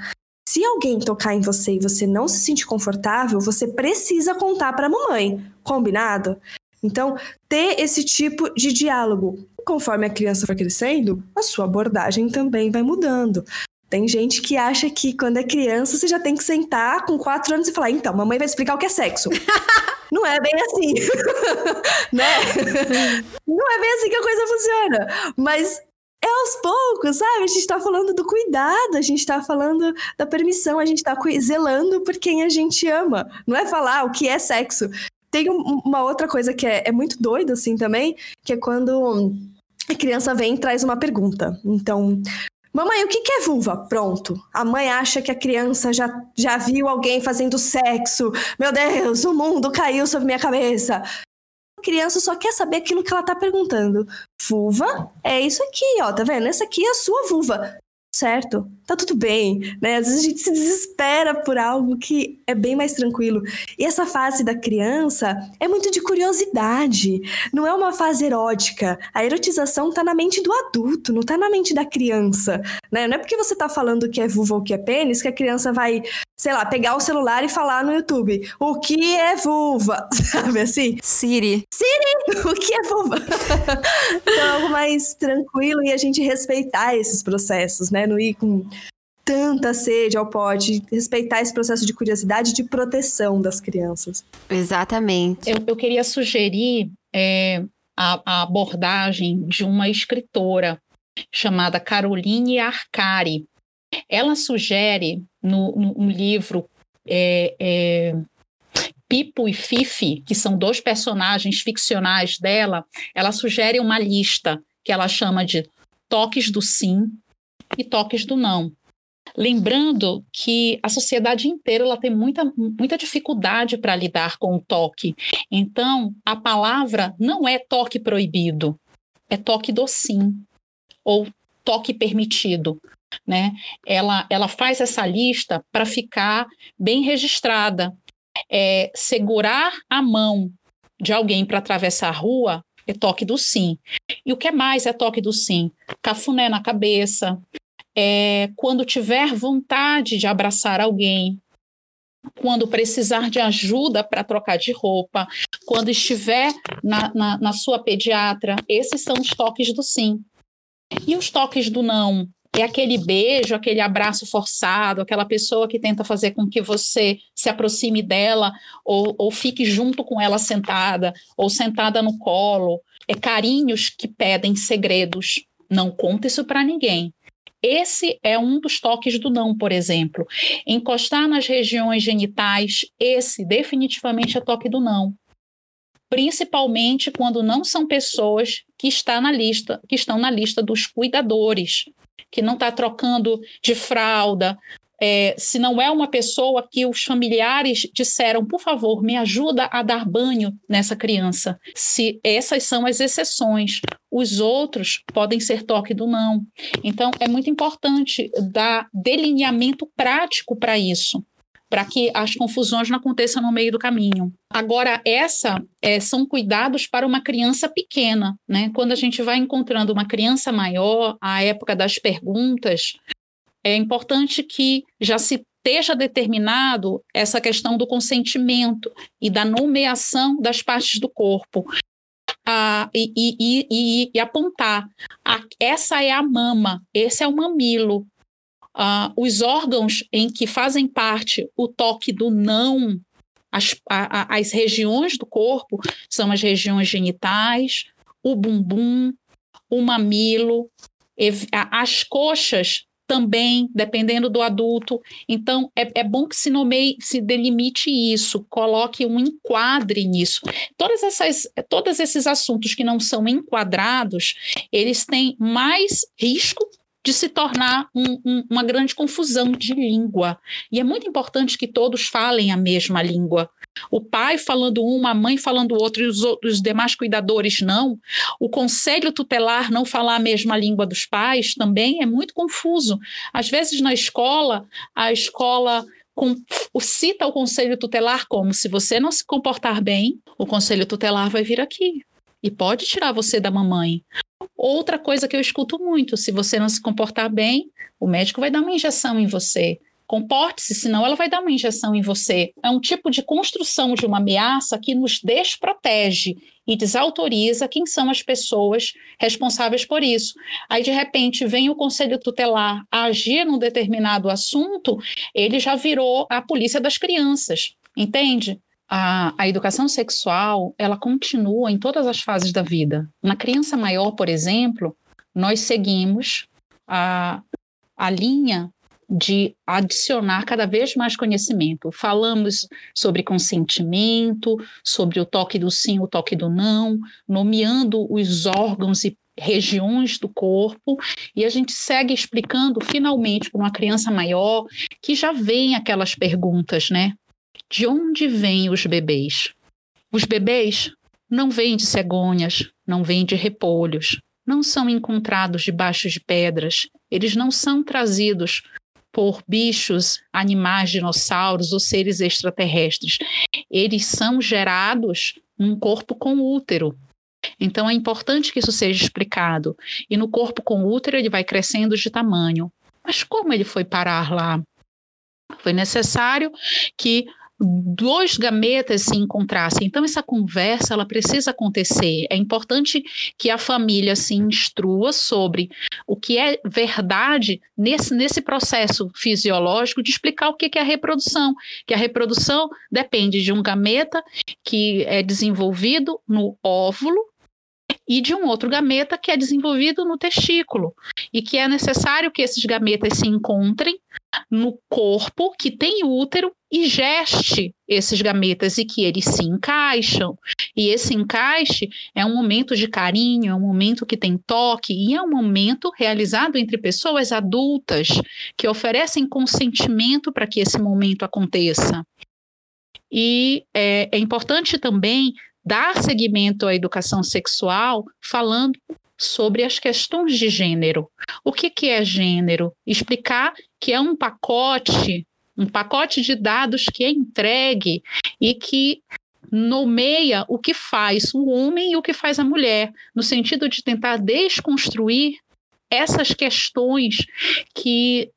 Se alguém tocar em você e você não se sentir confortável, você precisa contar para a mamãe, combinado? Então, ter esse tipo de diálogo. Conforme a criança for crescendo, a sua abordagem também vai mudando. Tem gente que acha que quando é criança você já tem que sentar com quatro anos e falar: então, mamãe vai explicar o que é sexo. (laughs) Não é bem assim. (laughs) né? Não é bem assim que a coisa funciona. Mas é aos poucos, sabe? A gente tá falando do cuidado, a gente tá falando da permissão, a gente tá zelando por quem a gente ama. Não é falar o que é sexo. Tem uma outra coisa que é, é muito doida, assim, também, que é quando a criança vem e traz uma pergunta. Então, Mamãe, o que é vulva? Pronto. A mãe acha que a criança já, já viu alguém fazendo sexo. Meu Deus, o mundo caiu sobre minha cabeça. A criança só quer saber aquilo que ela tá perguntando. Vulva é isso aqui, ó, tá vendo? Essa aqui é a sua vulva certo, tá tudo bem, né? Às vezes a gente se desespera por algo que é bem mais tranquilo. E essa fase da criança é muito de curiosidade, não é uma fase erótica. A erotização tá na mente do adulto, não tá na mente da criança, né? Não é porque você tá falando que é vulva ou que é pênis que a criança vai, sei lá, pegar o celular e falar no YouTube: "O que é vulva?", (laughs) sabe assim? Siri. Siri, o que é vulva? (laughs) então, é algo mais tranquilo e a gente respeitar esses processos, né? Não ir com tanta sede ao pote, respeitar esse processo de curiosidade e de proteção das crianças. Exatamente. Eu, eu queria sugerir é, a, a, abordagem de uma escritora chamada Caroline Arcari. Ela sugere no, no, no livro é, é, Pipo e Fifi, que são dois personagens ficcionais dela, ela sugere uma lista que ela chama de toques do sim, e toques do não. Lembrando que a sociedade inteira ela tem muita, muita dificuldade para lidar com o toque. Então, a palavra não é toque proibido, é toque do sim, ou toque permitido. Né? Ela, ela faz essa lista para ficar bem registrada. É, segurar a mão de alguém para atravessar a rua é toque do sim. E o que mais é toque do sim? Cafuné na cabeça, é, quando tiver vontade de abraçar alguém, quando precisar de ajuda para trocar de roupa, quando estiver na, na, na, sua pediatra, esses são os toques do sim. E os toques do não? É aquele beijo, aquele abraço forçado, aquela pessoa que tenta fazer com que você se aproxime dela ou, ou fique junto com ela sentada, ou sentada no colo. É carinhos que pedem segredos. Não conta isso para ninguém. Esse é um dos toques do não, por exemplo. Encostar nas regiões genitais, esse definitivamente é toque do não. Principalmente quando não são pessoas que, está na lista, que estão na lista dos cuidadores, que não está trocando de fralda, é, se não é uma pessoa que os familiares disseram, por favor, me ajuda a dar banho nessa criança. Se essas são as exceções, os outros podem ser toque do não. Então, é muito importante dar delineamento prático para isso para que as confusões não aconteçam no meio do caminho. Agora, essa é, são cuidados para uma criança pequena, né? Quando a gente vai encontrando uma criança maior, a época das perguntas, é importante que já se esteja determinado essa questão do consentimento e da nomeação das partes do corpo. Ah, e, e, e, e, apontar. Essa é a mama, esse é o mamilo. Ah, os órgãos em que fazem parte o toque do não, as, a, as regiões do corpo, são as regiões genitais, o bumbum, o mamilo, as coxas também, dependendo do adulto. Então, é, é bom que se nomeie, se delimite isso, coloque um enquadre nisso. Todas essas, todos esses assuntos que não são enquadrados, eles têm mais risco de se tornar um, um, uma grande confusão de língua. E é muito importante que todos falem a mesma língua. O pai falando uma, a mãe falando outra e os, os demais cuidadores não. O conselho tutelar não falar a mesma língua dos pais também é muito confuso. Às vezes na escola, a escola com, cita o conselho tutelar como se você não se comportar bem, o conselho tutelar vai vir aqui e pode tirar você da mamãe. Outra coisa que eu escuto muito: se você não se comportar bem, o médico vai dar uma injeção em você. Comporte-se, senão ela vai dar uma injeção em você. É um tipo de construção de uma ameaça que nos desprotege e desautoriza quem são as pessoas responsáveis por isso. Aí, de repente, vem o conselho tutelar agir num determinado assunto, ele já virou a polícia das crianças, entende? a, a educação sexual ela continua em todas as fases da vida. Na criança maior, por exemplo, nós seguimos a, a linha de adicionar cada vez mais conhecimento. Falamos sobre consentimento, sobre o toque do sim, o toque do não, nomeando os órgãos e regiões do corpo, e a gente segue explicando finalmente para uma criança maior que já vem aquelas perguntas, né? de onde vêm os bebês? Os bebês não vêm de cegonhas, não vêm de repolhos, não são encontrados debaixo de pedras, eles não são trazidos por bichos, animais, dinossauros ou seres extraterrestres. Eles são gerados num corpo com útero. Então é importante que isso seja explicado. E no corpo com útero ele vai crescendo de tamanho. Mas como ele foi parar lá? Foi necessário que dois gametas se encontrassem. Então essa conversa ela precisa acontecer. É importante que a família se instrua sobre o que é verdade nesse, nesse processo fisiológico de explicar o que é a reprodução. Que a reprodução depende de um gameta que é desenvolvido no óvulo e de um outro gameta que é desenvolvido no testículo e que é necessário que esses gametas se encontrem no corpo que tem útero e geste esses gametas e que eles se encaixam. E esse encaixe é um momento de carinho, é um momento que tem toque e é um momento realizado entre pessoas adultas que oferecem consentimento para que esse momento aconteça. E é, é importante também dar seguimento à educação sexual falando sobre as questões de gênero. O que, que é gênero? Explicar que é um pacote, um pacote de dados que é entregue e que nomeia o que faz o homem e o que faz a mulher, no sentido de tentar desconstruir essas questões que,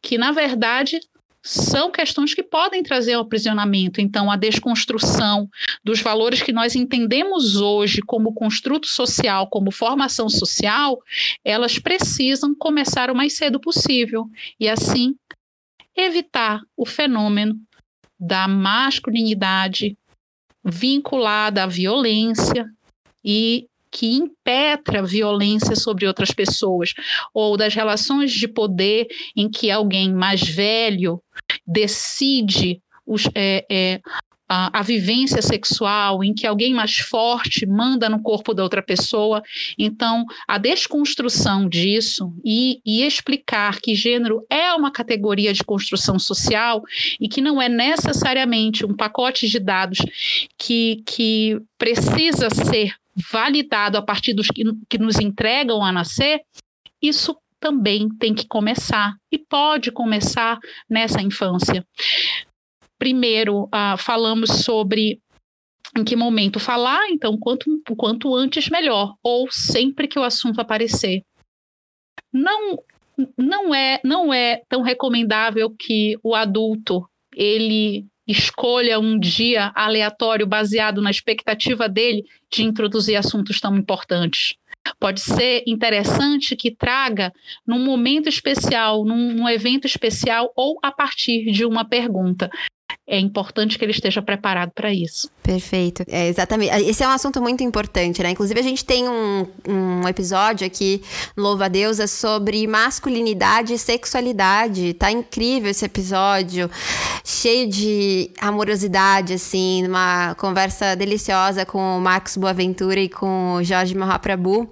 que na verdade, são questões que podem trazer ao aprisionamento. Então, a desconstrução dos valores que nós entendemos hoje como construto social, como formação social, elas precisam começar o mais cedo possível e, assim, evitar o fenômeno da masculinidade vinculada à violência e que impetra violência sobre outras pessoas, ou das relações de poder em que alguém mais velho decide os, é, é, a, a, vivência sexual, em que alguém mais forte manda no corpo da outra pessoa. Então, a desconstrução disso e, e, explicar que gênero é uma categoria de construção social e que não é necessariamente um pacote de dados que, que precisa ser validado a partir dos que, que nos entregam a nascer, isso também tem que começar e pode começar nessa infância. Primeiro, uh, falamos sobre em que momento falar, então quanto, quanto antes melhor, ou sempre que o assunto aparecer. Não, não é não é tão recomendável que o adulto ele escolha um dia aleatório baseado na expectativa dele de introduzir assuntos tão importantes. Pode ser interessante que traga num momento especial, num, num evento especial ou a partir de uma pergunta. é importante que ele esteja preparado para isso. Perfeito. É, exatamente. Esse é um assunto muito importante, né? Inclusive, a gente tem um, um episódio aqui, Louva a Deusa, sobre masculinidade e sexualidade. Tá incrível esse episódio, cheio de amorosidade, assim, uma conversa deliciosa com o Marcos Boaventura e com o Jorge Mahaprabhu.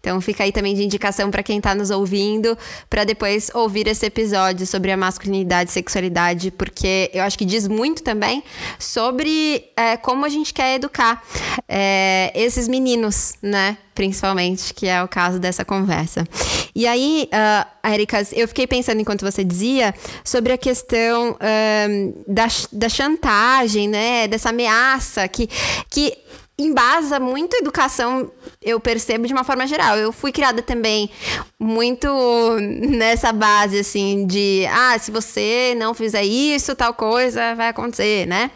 Então, fica aí também de indicação para quem tá nos ouvindo, para depois ouvir esse episódio sobre a masculinidade e sexualidade, porque eu acho que diz muito também sobre é, como a gente quer educar é, esses meninos, né? Principalmente, que é o caso dessa conversa. E aí, uh, Erika, eu fiquei pensando enquanto você dizia sobre a questão uh, da, da chantagem, né? Dessa ameaça que, que embasa muito a educação, eu percebo de uma forma geral. Eu fui criada também muito nessa base, assim, de ah, se você não fizer isso, tal coisa vai acontecer, né?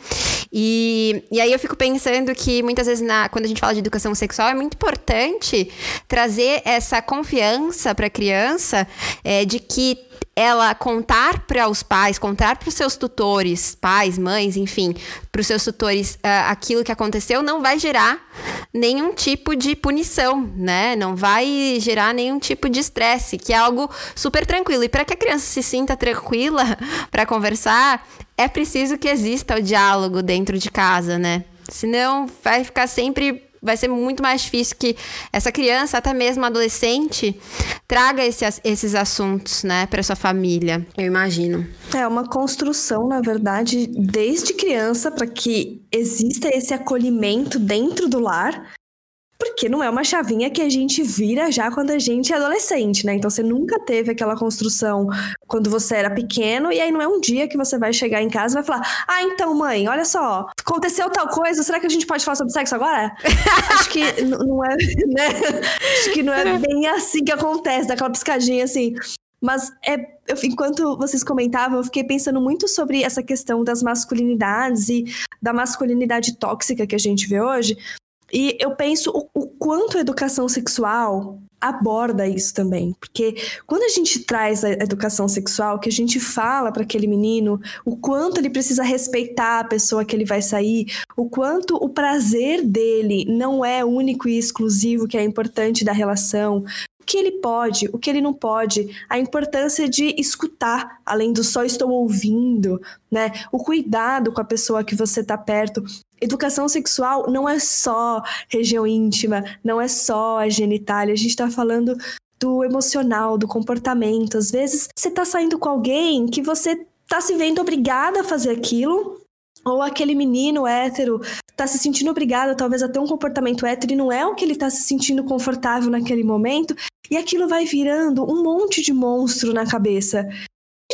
E, e aí eu fico pensando que muitas vezes, na, quando a gente fala de educação sexual, é muito importante trazer essa confiança para a criança é, de que ela contar para os pais, contar para os seus tutores, pais, mães, enfim, para os seus tutores uh, aquilo que aconteceu, não vai gerar nenhum tipo de punição, né? Não vai gerar nenhum tipo de estresse, que é algo super tranquilo. E para que a criança se sinta tranquila (laughs) para conversar, é preciso que exista o diálogo dentro de casa, né? Senão vai ficar sempre vai ser muito mais difícil que essa criança, até mesmo adolescente, traga esse, esses assuntos, né, para sua família. Eu imagino. É uma construção, na verdade, desde criança para que exista esse acolhimento dentro do lar porque não é uma chavinha que a gente vira já quando a gente é adolescente, né? Então você nunca teve aquela construção quando você era pequeno, e aí não é um dia que você vai chegar em casa e vai falar: Ah, então, mãe, olha só, aconteceu tal coisa, será que a gente pode falar sobre sexo agora? (laughs) (laughs) Acho que não é, né? Acho que não é bem assim que acontece, daquela piscadinha assim. Mas é, eu, enquanto vocês comentavam, eu fiquei pensando muito sobre essa questão das masculinidades e da masculinidade tóxica que a gente vê hoje, e eu penso o, o, quanto a educação sexual aborda isso também. Porque quando a gente traz a educação sexual, que a gente fala para aquele menino o quanto ele precisa respeitar a pessoa que ele vai sair, o quanto o prazer dele não é único e exclusivo, que é importante da relação, o que ele pode, o que ele não pode, a importância de escutar, além do só estou ouvindo, né? O cuidado com a pessoa que você está perto. Educação sexual não é só região íntima, não é só a genitália, a gente está falando do emocional, do comportamento. Às vezes você está saindo com alguém que você está se vendo obrigada a fazer aquilo, ou aquele menino hétero tá se sentindo obrigado, talvez, a ter um comportamento hétero e não é o que ele tá se sentindo confortável naquele momento, e aquilo vai virando um monte de monstro na cabeça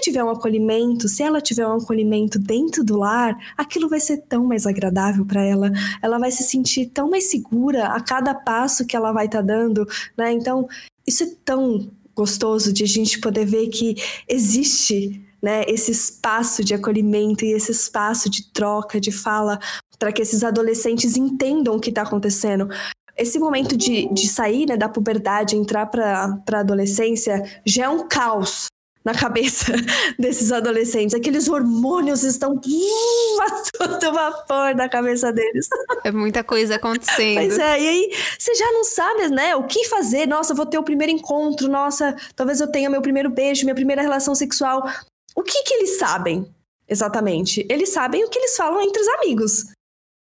tiver um acolhimento, se ela tiver um acolhimento dentro do lar, aquilo vai ser tão mais agradável para ela. Ela vai se sentir tão mais segura a cada passo que ela vai estar tá dando, né? Então, isso é tão gostoso de a gente poder ver que existe né, esse espaço de acolhimento e esse espaço de troca, de fala, para que esses adolescentes entendam o que está acontecendo. Esse momento de, de sair né, da puberdade, entrar para a adolescência, já é um caos na cabeça (laughs) desses adolescentes. Aqueles hormônios estão uh, a todo vapor na cabeça deles. (laughs) É muita coisa acontecendo. Pois é, e aí você já não sabe, né, o que fazer. Nossa, vou ter o primeiro encontro, nossa, talvez eu tenha meu primeiro beijo, minha primeira relação sexual. O que que eles sabem, exatamente? Eles sabem o que eles falam entre os amigos.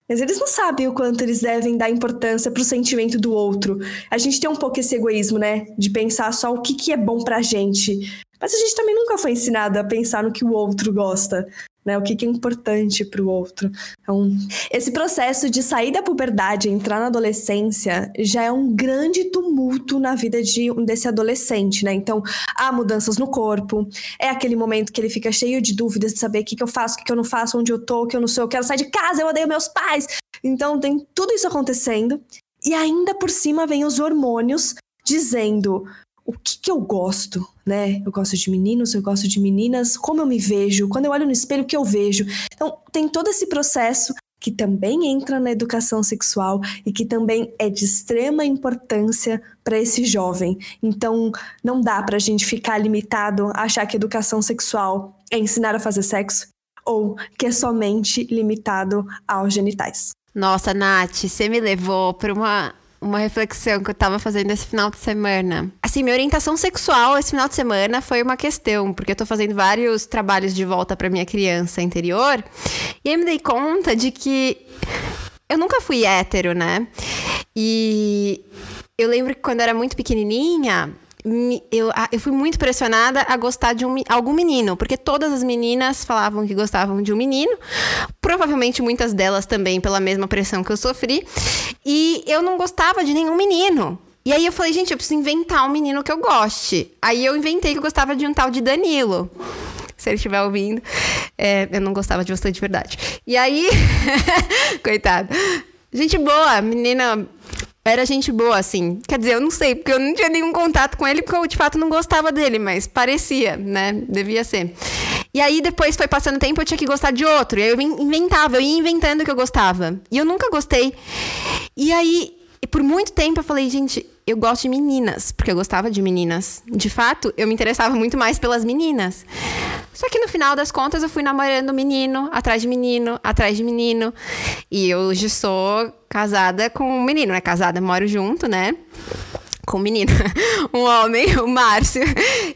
Mas eles não sabem o quanto eles devem dar importância pro sentimento do outro. A gente tem um pouco esse egoísmo, né? De pensar só o que, que é bom pra gente. Mas a gente também nunca foi ensinado a pensar no que o outro gosta. Né, o que, é importante para o outro. Então, esse processo de sair da puberdade e entrar na adolescência já é um grande tumulto na vida de, desse adolescente, né? Então, há mudanças no corpo, é aquele momento que ele fica cheio de dúvidas de saber o que, que eu faço, o que, que eu não faço, onde eu tô, o que eu não sou, eu quero sair de casa, eu odeio meus pais. Então, tem tudo isso acontecendo. E ainda por cima vem os hormônios dizendo o que, que eu gosto, né? Eu gosto de meninos, eu gosto de meninas, como eu me vejo, quando eu olho no espelho, o que eu vejo. Então, tem todo esse processo que também entra na educação sexual e que também é de extrema importância para esse jovem. Então, não dá para a gente ficar limitado a achar que educação sexual é ensinar a fazer sexo ou que é somente limitado aos genitais. Nossa, Nath, você me levou para uma uma reflexão que eu tava fazendo esse final de semana. Assim, minha orientação sexual esse final de semana foi uma questão, porque eu tô fazendo vários trabalhos de volta para minha criança interior, e aí me dei conta de que eu nunca fui hétero, né? E eu lembro que quando eu era muito pequenininha, eu, eu fui muito pressionada a gostar de um, algum menino, porque todas as meninas falavam que gostavam de um menino, provavelmente muitas delas também pela mesma pressão que eu sofri, e eu não gostava de nenhum menino. E aí eu falei, gente, eu preciso inventar um menino que eu goste. Aí eu inventei que eu gostava de um tal de Danilo. Se ele estiver ouvindo, é, eu não gostava de você de verdade. E aí, (laughs) coitado. Gente boa, menina era gente boa, assim. Quer dizer, eu não sei, porque eu não tinha nenhum contato com ele, porque eu de fato não gostava dele, mas parecia, né? Devia ser. E aí, depois foi passando tempo, eu tinha que gostar de outro. E aí eu inventava, eu ia inventando que eu gostava. E eu nunca gostei. E aí, por muito tempo, eu falei, gente, eu gosto de meninas, porque eu gostava de meninas. De fato, eu me interessava muito mais pelas meninas. Só que no final das contas, eu fui namorando menino, atrás de menino, atrás de menino. E hoje sou casada com um menino, né? Casada, moro junto, né? Com um menino, (laughs) um homem, o Márcio.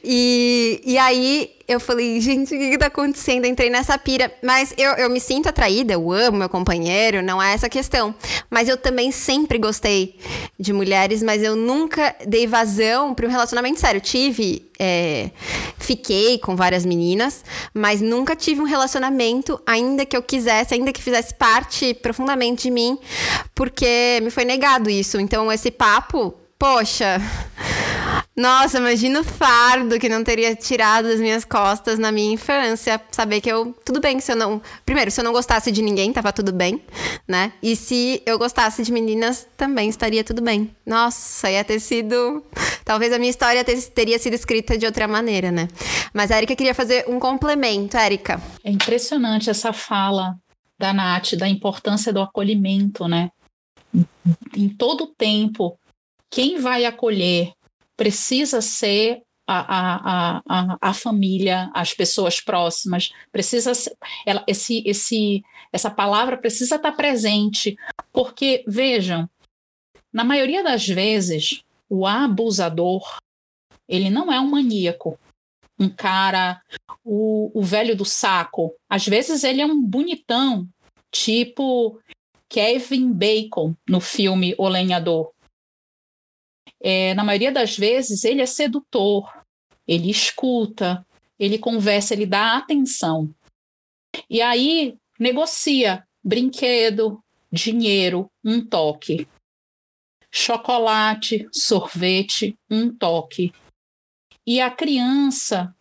E, e aí eu falei, gente, o que, que tá acontecendo? Entrei nessa pira. Mas eu, eu me sinto atraída, eu amo meu companheiro, não é essa questão. Mas eu também sempre gostei de mulheres, mas eu nunca dei vazão para um relacionamento sério. Tive, é, fiquei com várias meninas, mas nunca tive um relacionamento, ainda que eu quisesse, ainda que fizesse parte profundamente de mim, porque me foi negado isso. Então, esse papo, poxa. Nossa, imagina o fardo que não teria tirado das minhas costas na minha infância. Saber que eu. Tudo bem se eu não. Primeiro, se eu não gostasse de ninguém, tava tudo bem, né? E se eu gostasse de meninas, também estaria tudo bem. Nossa, ia ter sido. Talvez a minha história ter, teria sido escrita de outra maneira, né? Mas a Erika queria fazer um complemento. Erika. É impressionante essa fala da Nath, da importância do acolhimento, né? Em todo tempo, quem vai acolher precisa ser a, a, a, a, família, as pessoas próximas, precisa ela, esse, esse, essa palavra precisa estar presente, porque, vejam, na maioria das vezes, o abusador, ele não é um maníaco, um cara, o, o velho do saco. Às vezes ele é um bonitão, tipo Kevin Bacon no filme O Lenhador é, na maioria das vezes, ele é sedutor, ele escuta, ele conversa, ele dá atenção. E aí negocia brinquedo, dinheiro, um toque. Chocolate, sorvete, um toque. E a criança,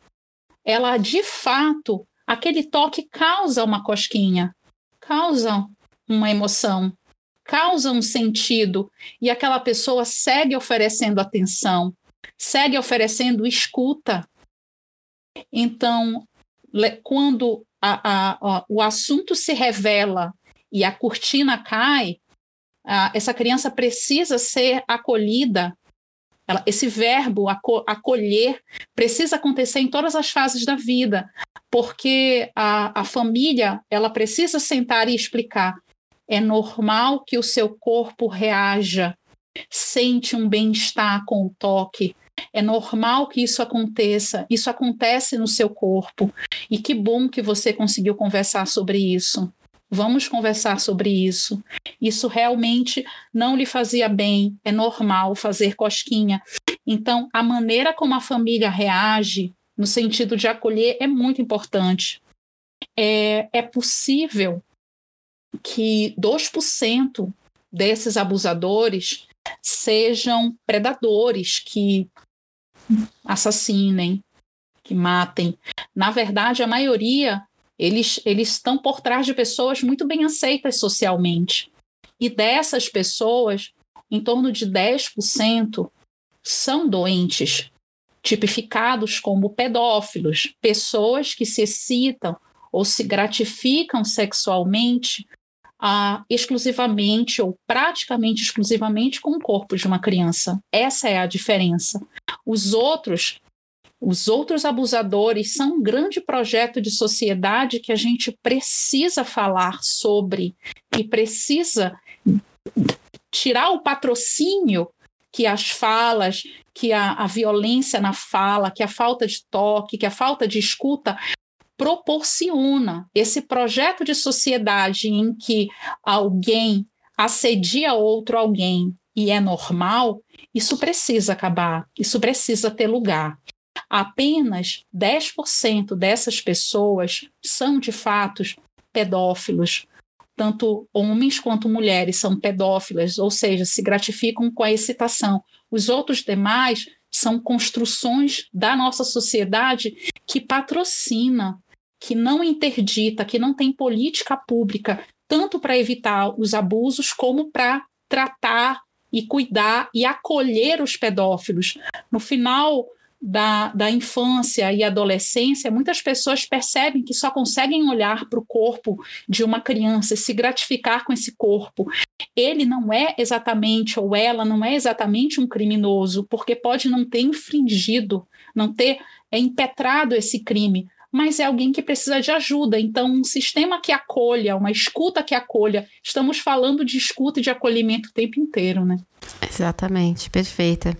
ela de fato, aquele toque causa uma cosquinha, causa uma emoção causa um sentido e aquela pessoa segue oferecendo atenção, segue oferecendo escuta. Então, quando a, a, a, o assunto se revela e a cortina cai, essa criança precisa ser acolhida. Ela, esse verbo acolher precisa acontecer em todas as fases da vida, porque a, a família ela precisa sentar e explicar é normal que o seu corpo reaja, sente um bem-estar com o toque. É normal que isso aconteça. Isso acontece no seu corpo. E que bom que você conseguiu conversar sobre isso. Vamos conversar sobre isso. Isso realmente não lhe fazia bem. É normal fazer cosquinha. Então, a maneira como a família reage, no sentido de acolher, é muito importante. É, é possível que 2% desses abusadores sejam predadores que assassinem, que matem. Na verdade, a maioria eles, eles estão por trás de pessoas muito bem aceitas socialmente. E dessas pessoas, em torno de 10% são doentes, tipificados como pedófilos, pessoas que se excitam ou se gratificam sexualmente ah, exclusivamente ou praticamente exclusivamente com o corpo de uma criança. Essa é a diferença. Os outros, os outros abusadores são um grande projeto de sociedade que a gente precisa falar sobre e precisa tirar o patrocínio que as falas, que a, a violência na fala, que a falta de toque, que a falta de escuta proporciona esse projeto de sociedade em que alguém assedia outro alguém e é normal, isso precisa acabar, isso precisa ter lugar. Apenas 10% dessas pessoas são de fato pedófilos. Tanto homens quanto mulheres são pedófilas, ou seja, se gratificam com a excitação. Os outros demais são construções da nossa sociedade que patrocina, que não interdita, que não tem política pública, tanto para evitar os abusos como para tratar e cuidar e acolher os pedófilos. No final da, da infância e adolescência, muitas pessoas percebem que só conseguem olhar para o corpo de uma criança e se gratificar com esse corpo. Ele não é exatamente, ou ela não é exatamente um criminoso, porque pode não ter infringido, não ter impetrado esse crime, mas é alguém que precisa de ajuda. Então, um sistema que acolha, uma escuta que acolha. Estamos falando de escuta e de acolhimento o tempo inteiro, né? Exatamente, perfeita.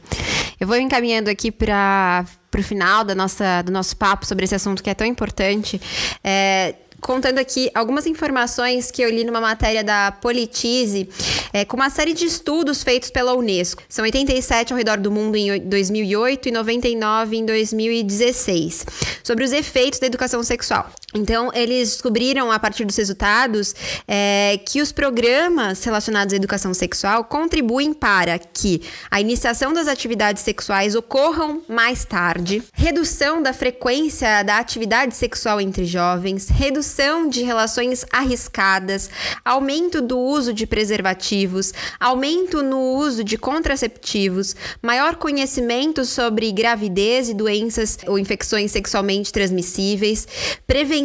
Eu vou encaminhando aqui para o final da nossa, do nosso papo sobre esse assunto que é tão importante. É, contando aqui algumas informações que eu li numa matéria da Politize, é, com uma série de estudos feitos pela Unesco. São 87 ao redor do mundo em 2008 e 99 em 2016, sobre os efeitos da educação sexual. Então, eles descobriram, a partir dos resultados, é, que os programas relacionados à educação sexual contribuem para que a iniciação das atividades sexuais ocorram mais tarde, redução da frequência da atividade sexual entre jovens, redução de relações arriscadas, aumento do uso de preservativos, aumento no uso de contraceptivos, maior conhecimento sobre gravidez e doenças ou infecções sexualmente transmissíveis, prevenção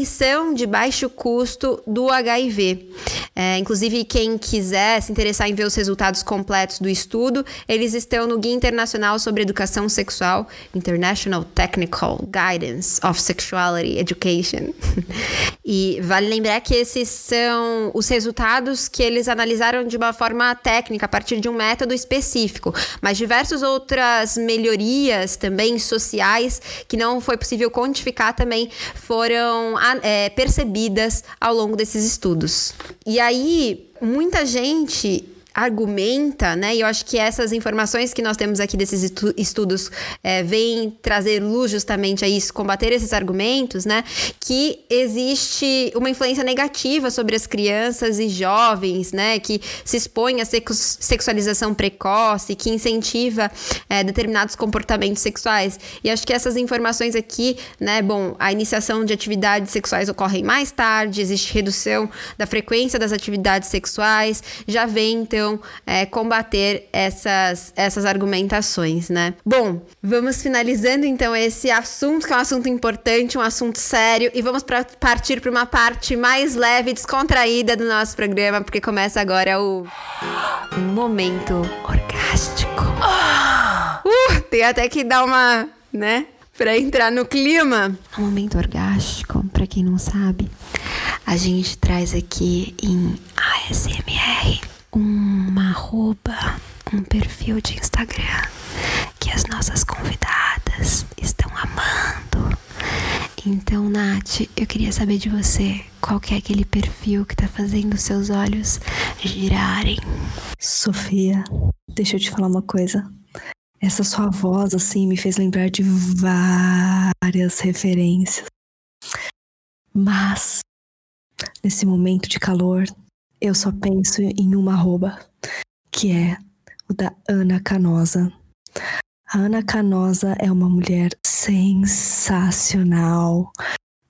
de baixo custo do HIV. É, inclusive, quem quiser se interessar em ver os resultados completos do estudo, eles estão no Guia Internacional sobre Educação Sexual, International Technical Guidance of Sexuality Education. (laughs) e vale lembrar que esses são os resultados que eles analisaram de uma forma técnica, a partir de um método específico, mas diversas outras melhorias também sociais que não foi possível quantificar também foram é, percebidas ao longo desses estudos. E aí, muita gente argumenta, né? E eu acho que essas informações que nós temos aqui desses estudos é, vêm trazer luz justamente a isso, combater esses argumentos, né? Que existe uma influência negativa sobre as crianças e jovens, né? Que se expõe à sexualização precoce, que incentiva é, determinados comportamentos sexuais. E acho que essas informações aqui, né? Bom, a iniciação de atividades sexuais ocorre mais tarde, existe redução da frequência das atividades sexuais, já vem então é, combater essas, essas argumentações, né? Bom, vamos finalizando então esse assunto, que é um assunto importante, um assunto sério, e vamos pra, partir para uma parte mais leve e descontraída do nosso programa, porque começa agora o momento orgástico. Uh, tem até que dar uma, né? Para entrar no clima. O momento orgástico, para quem não sabe, a gente traz aqui em ASMR uma arroba, um perfil de Instagram que as nossas convidadas estão amando. Então, Nath, eu queria saber de você qual que é aquele perfil que tá fazendo seus olhos girarem. Sofia, deixa eu te falar uma coisa. Essa sua voz, assim, me fez lembrar de várias referências. Mas, nesse momento de calor, eu só penso em uma arroba, que é o da Ana Canosa. A Ana Canosa é uma mulher sensacional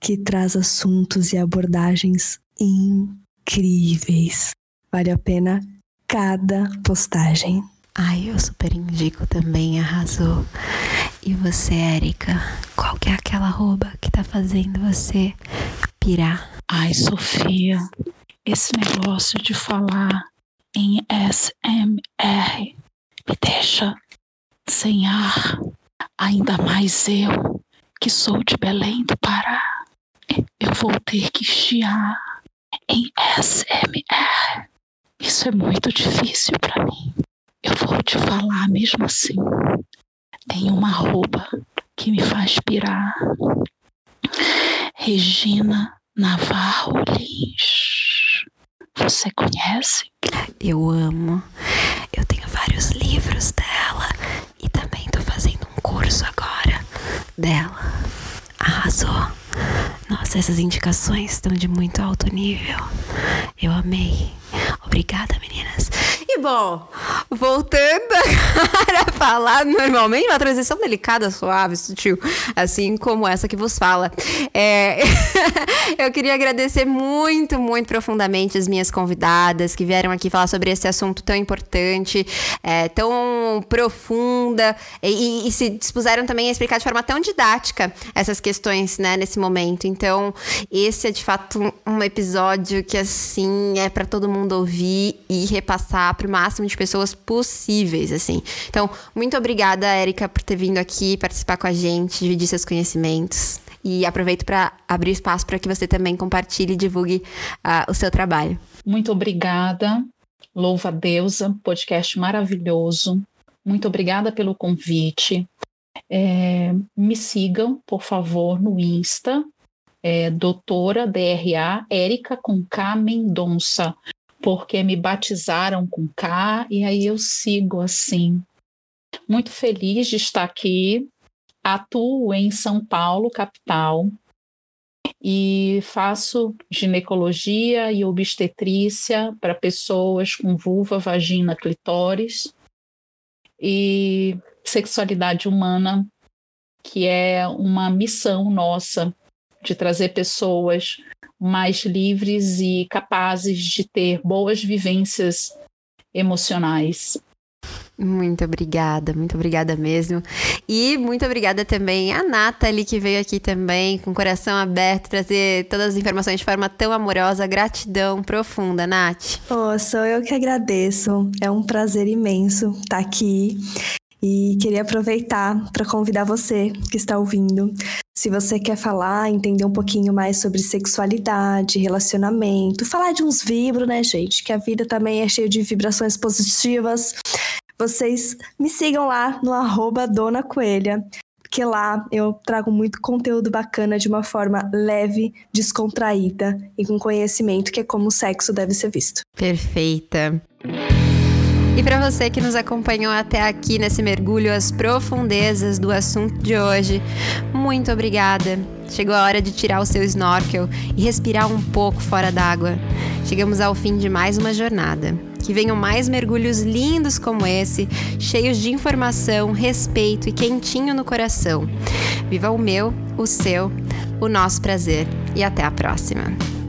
que traz assuntos e abordagens incríveis. Vale a pena cada postagem. Ai, eu super indico também, arrasou. E você, Érica, qual que é aquela arroba que tá fazendo você pirar? Ai, Sofia, esse negócio de falar em SMR me deixa sem ar. Ainda mais eu, que sou de Belém do Pará, eu vou ter que chiar em SMR. Isso é muito difícil para mim. Eu vou te falar mesmo assim. Tem uma roupa que me faz pirar. Regina Navarro Lins. Você conhece? Eu amo. Eu tenho vários livros dela e também tô fazendo um curso agora dela. Arrasou. Nossa, essas indicações estão de muito alto nível. Eu amei. Obrigada, meninas. E bom, voltando (laughs) agora a falar normalmente, uma transição delicada, suave, sutil, assim como essa que vos fala. É... (laughs) eu queria agradecer muito, muito profundamente as minhas convidadas que vieram aqui falar sobre esse assunto tão importante, é, tão profunda e, e, se dispuseram também a explicar de forma tão didática essas questões, né, nesse momento. Então, esse é de fato um episódio que, assim, é para todo mundo ouvir e repassar para o máximo de pessoas possíveis, assim. Então, muito obrigada, Érica, por ter vindo aqui participar com a gente, dividir seus conhecimentos. E aproveito para abrir espaço para que você também compartilhe e divulgue uh, o seu trabalho. Muito obrigada. Louva a deusa, podcast maravilhoso. Muito obrigada pelo convite. É, me sigam, por favor, no Insta, é, doutora DRA Érica com K Mendonça porque me batizaram com K e aí eu sigo assim. Muito feliz de estar aqui. Atuo em São Paulo, capital, e faço ginecologia e obstetrícia para pessoas com vulva, vagina, clitóris e sexualidade humana, que é uma missão nossa de trazer pessoas mais livres e capazes de ter boas vivências emocionais. Muito obrigada, muito obrigada mesmo. E muito obrigada também a Nathalie, que veio aqui também com o coração aberto, trazer todas as informações de forma tão amorosa. Gratidão profunda, Nath. Oh, sou eu que agradeço. É um prazer imenso estar aqui. E queria aproveitar para convidar você que está ouvindo. Se você quer falar, entender um pouquinho mais sobre sexualidade, relacionamento, falar de uns vibros, né, gente? Que a vida também é cheia de vibrações positivas. Vocês me sigam lá no arroba Dona Coelha, porque lá eu trago muito conteúdo bacana de uma forma leve, descontraída e com conhecimento, que é como o sexo deve ser visto. Perfeita. E para você que nos acompanhou até aqui nesse mergulho às profundezas do assunto de hoje, muito obrigada. Chegou a hora de tirar o seu snorkel e respirar um pouco fora d'água. Chegamos ao fim de mais uma jornada. Que venham mais mergulhos lindos como esse, cheios de informação, respeito e quentinho no coração. Viva o meu, o seu, o nosso prazer e até a próxima.